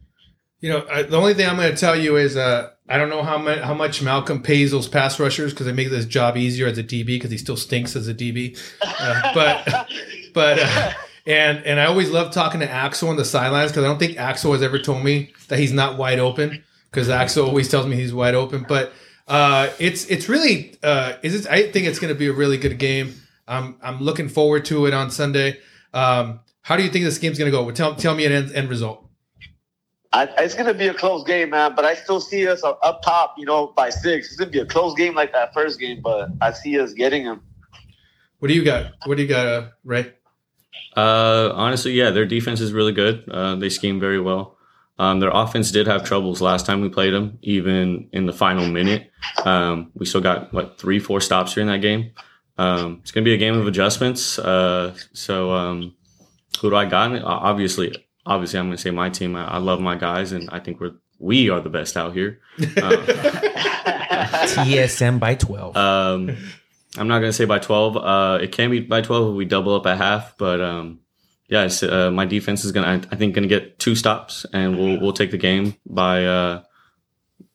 You know, I, the only thing I'm going to tell you is uh, I don't know how much how much Malcolm pays those pass rushers because they make this job easier as a DB because he still stinks as a DB. Uh, but [LAUGHS] but uh, and and I always love talking to Axel on the sidelines because I don't think Axel has ever told me that he's not wide open because Axel always tells me he's wide open. But uh, it's it's really uh, is it, I think it's going to be a really good game. I'm I'm looking forward to it on Sunday. Um, how do you think this game's going to go? Well, tell tell me an end, end result. I, it's going to be a close game, man. But I still see us up top, you know, by six. It's going to be a close game like that first game, but I see us getting them. What do you got? What do you got, uh, Ray? Uh, honestly, yeah, their defense is really good. Uh, they scheme very well. Um, their offense did have troubles last time we played them, even in the final minute. Um, we still got what three, four stops during that game. Um, it's going to be a game of adjustments. Uh, so, um, who do I got? Obviously, obviously, I'm going to say my team. I, I, love my guys, and I think we're we are the best out here. [LAUGHS] Um, TSM by twelve. I'm not going to say by 12. Uh, it can be by 12 if we double up at half, but um, yeah, uh, my defense is gonna, I think, gonna get two stops, and we'll we'll take the game by, uh,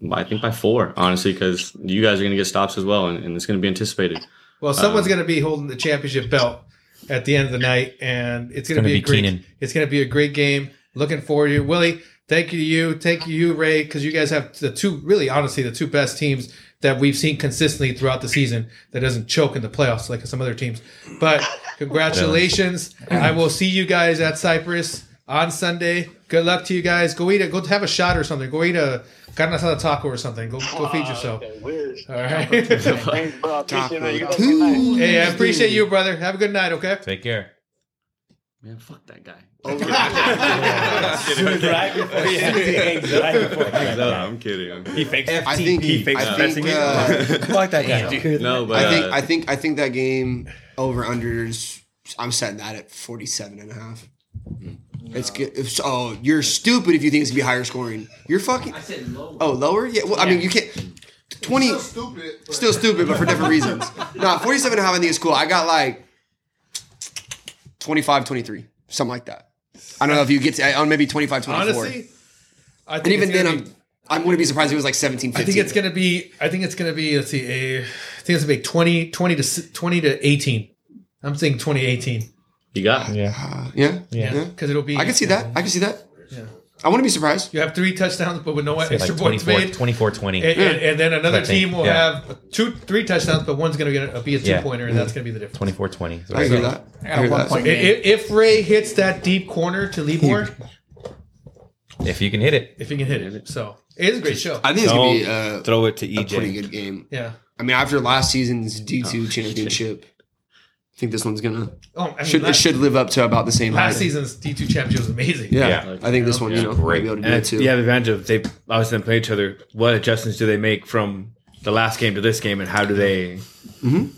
by I think by four, honestly, because you guys are gonna get stops as well, and, and it's gonna be anticipated. Well, someone's um, gonna be holding the championship belt at the end of the night, and it's gonna, it's gonna be, be, a great. Keenan. It's gonna be a great game. Looking forward to it, Willie. Thank you to you. Thank you, Ray, because you guys have the two, really, honestly, the two best teams that we've seen consistently throughout the season that doesn't choke in the playoffs like some other teams. But [LAUGHS] congratulations. I will see you guys at Cypress on Sunday. Good luck to you guys. Go eat a, go have a shot or something. Go eat a carne asada taco or something. Go go feed yourself. All right. [LAUGHS] hey, I appreciate you, brother. Have a good night, okay? Take care. Man, fuck that guy. [LAUGHS] [LAUGHS] right before he right before he hangs up. I'm kidding. He fakes. FTP. I think he fakes I think, uh, [LAUGHS] Fuck that guy. Dude. No, but I think uh, I think I think that game over unders. I'm setting that at 47 and a half. No. It's good. It's, oh, you're stupid if you think it's gonna be higher scoring. You're fucking. I said lower. Oh, lower? Yeah. Well, I mean, you can't. 20 still stupid, but. still stupid, but for different reasons. no, 47 and a half I think is cool. I got like 25, 23, something like that. I don't know if you get to on maybe 25, 24. Honestly, I think and even then, be, I'm I'm going to be surprised if it was like 17, 15. I think it's going to be. I think it's going to be. Let's see. A, I think it's going to be 20, 20 to twenty to eighteen. I'm saying twenty eighteen. You got it. Yeah. Uh, yeah. Yeah. Because it'll be. I can see that. I can see that. Yeah. I want to be surprised. You have three touchdowns, but with no Say extra like points 24, made. 24 20. And, and, and then another team will yeah. have two, three touchdowns, but one's going to be a two Yeah. pointer, and that's going to be the difference. 24 20. I agree with that. I I got a one point I- game. i- If Ray hits that deep corner to Lebor, If you can hit it. if you can hit it, so it is a great show. I think it's going to be uh, Throw it to a pretty good game. Yeah. I mean, after last season's D2 championship, I think this one's going to. Oh, I mean, Should, it should live up to about the same last height. season's D two championship was amazing. Yeah, Yeah. I think this one, you know, might be able to do And it too. you have the advantage of they obviously play each other. What adjustments do they make from the last game to this game, and how do they?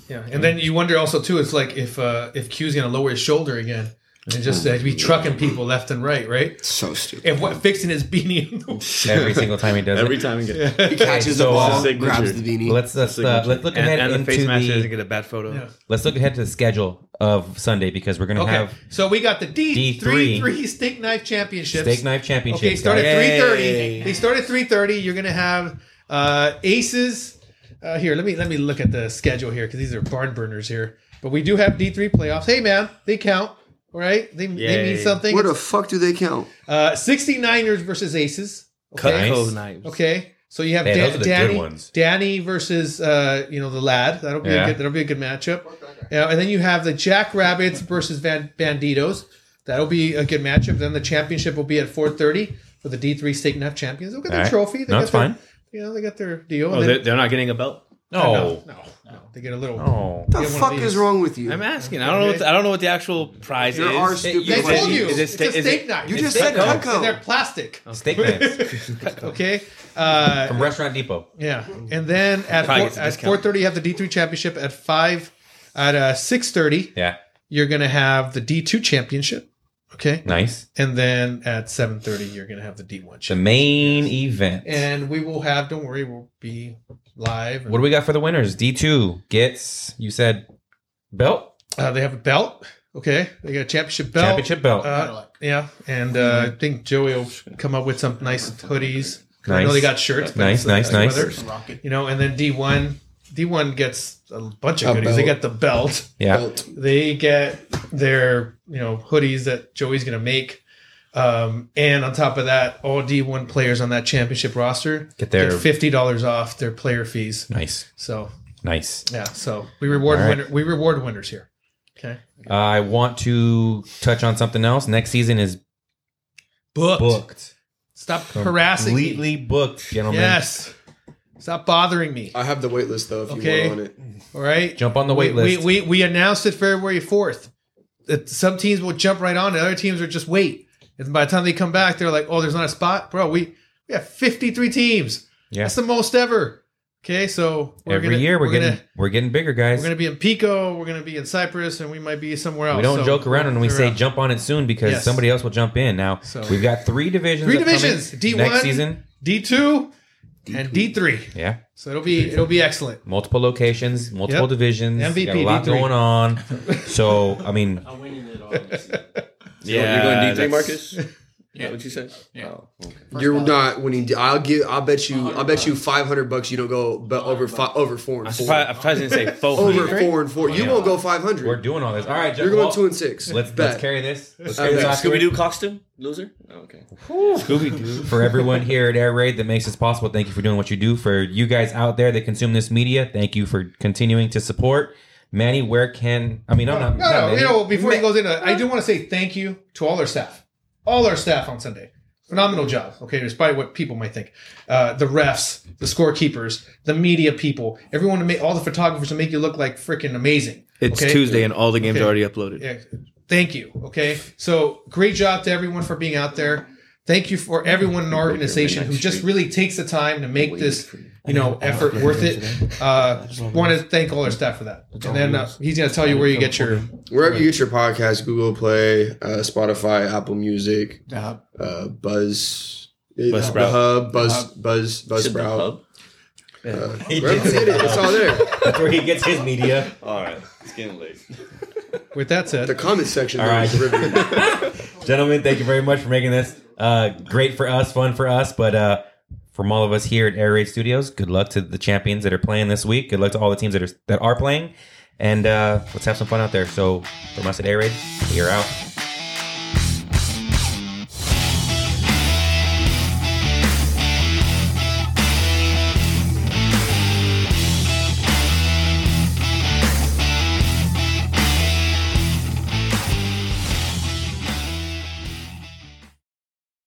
Yeah, and then you wonder also too. It's like if uh, if Q's going to lower his shoulder again and just uh, be trucking people left and right, right? So stupid. If what fixing his beanie, Every single time he does it. every it. time he gets. He catches the ball, uh, signature. grabs the beanie. Let's let's, uh, let's look And, ahead and the into face mask doesn't the get a bad photo. Yeah. let's look ahead to the schedule of Sunday because we're gonna okay. have So we got the D three D3 three steak knife championships. steak knife championship. Okay, start at guys. three Yay. thirty. They start at three thirty. You're gonna have uh, Aces. Uh, here, let me let me look at the schedule here because these are barn burners here. But we do have D three playoffs. Hey man, they count. All right, they, they Yay. mean something. Where the fuck do they count? Uh, 69ers versus Aces. Okay. Nice. Cutco knives. Okay. So you have Hey, Dan- those are the good Danny, ones. Danny versus uh, you know the lad. That'll be Yeah. a good. That'll be a good matchup. Yeah, and then you have the Jackrabbits versus Van Banditos. That'll be a good matchup. Then the championship will be at 4:30 for the D3 Steak Knife Champions. They'll get their All right. trophy. They No, got it's their- fine. You know, they got their deal. Oh, And they're, then- they're not getting a belt. No. no, no, no. They get a little. Oh. What the Yeah, one of fuck is wrong with you? I'm asking. I don't know. What the, I don't know what the actual prize There is. are stupid you They Is told you. is it it's steak- a is steak it- knife. You just said knives, Cutco. and They're plastic. Steak knives [LAUGHS] Okay. Uh, from Restaurant Depot. Yeah, and then at Probably four, a at discount. four thirty, you have the D three championship. At five, at uh, six thirty, Yeah. you're gonna have the D two championship. Okay, Nice. and then at seven thirty, you're gonna have the D one The main event. and we will have. Don't worry, we'll be live. What do we got for the winners? D two gets you said belt Uh, they have a belt. Okay, they got a championship belt. championship belt. Uh, yeah, and uh, I think Joey will come up with some nice hoodies. I know Nice. they got shirts. but Nice, it's nice, nice. weather. Rocket. You know, and then D one, D one gets a bunch of A goodies. They get the belt. yeah. Belt. They get their you know hoodies that Joey's gonna make. Um, and on top of that, all D1 players on that championship roster Get their get fifty dollars off their player fees. nice, So nice. yeah, so we reward All right. winner, we reward winners here. Okay, I want to touch on something else. Next season is booked. booked. Stop harassing me. Completely booked, gentlemen. Yes. Stop bothering me. I have the wait list though. If Okay. you want on it, All right. Jump on the wait we, list. We, we, we announced it February 4th. That some teams will jump right on it. Other teams are just wait. And by the time they come back, they're like, oh, there's not a spot. Bro, we, we have 53 teams. Yeah. That's the most ever. Okay. So we're Every gonna, year we're, we're getting gonna, we're getting bigger, guys. we're going to be in Pico. We're going to be in Cypress and we might be somewhere else. we don't So joke around when we say around. jump on it soon because Yes. somebody else will jump in. Now So- we've got three divisions. Three divisions, D1, season. D2 and D3. Yeah, So it'll be, it'll be excellent. multiple locations, multiple Yep. divisions. MVP, got a lot D3. going on. [LAUGHS] So I mean, I'm winning it all. [LAUGHS] Yeah, you're going D three, Marcus. [LAUGHS] Yeah. what you said? Yeah. Oh, okay. you're not winning. I'll give. I'll bet you. I'll bet you five hundred bucks. You don't go but over five, over four I'm and four. surprised, I'm surprised I didn't say [LAUGHS] four. Over four and four. You Yeah. won't go five hundred. we're doing all this. All right, You're well, going two and six. Let's Bet. let's carry this. Let's I carry this bet. off to Scooby. Doo costume loser. Oh, okay. Scooby Doo. For everyone here at Air Raid that makes this possible, thank you for doing what you do. For you guys out there that consume this media, thank you for continuing to support. Manny, where can I mean? I'm No, not. no, not no. You know, before he goes into, I do want to say thank you to all our staff, all our staff on Sunday. Phenomenal job. Okay, despite what people might think, uh, the refs, the scorekeepers, the media people, everyone to make all the photographers to make you look like freaking amazing. It's okay? Tuesday and all the games Okay. are already uploaded. Yeah, thank you. Okay, so great job to everyone for being out there. Thank you for everyone in our organization who just really takes the time to make this, you know, effort worth it. Uh, want to thank all our staff for that. And then uh, he's going to tell you where you get your Wherever you get your podcast, Google Play, uh, Spotify, Apple Music, The hub. uh, Buzz, Buzzsprout. the Hub, Buzz, Hub. Buzz, Said Buzzsprout. Uh, [LAUGHS] He did it, it's all there. That's where he gets his media. [LAUGHS] All right, it's getting late. With that said, The said, comment section. All though, right. is riveting. [LAUGHS] Gentlemen, thank you very much for making this uh, great for us, fun for us. But uh, from all of us here at Air Raid Studios, good luck to the champions that are playing this week. Good luck to all the teams that are that are playing, and uh, let's have some fun out there. So from us at Air Raid, we are out.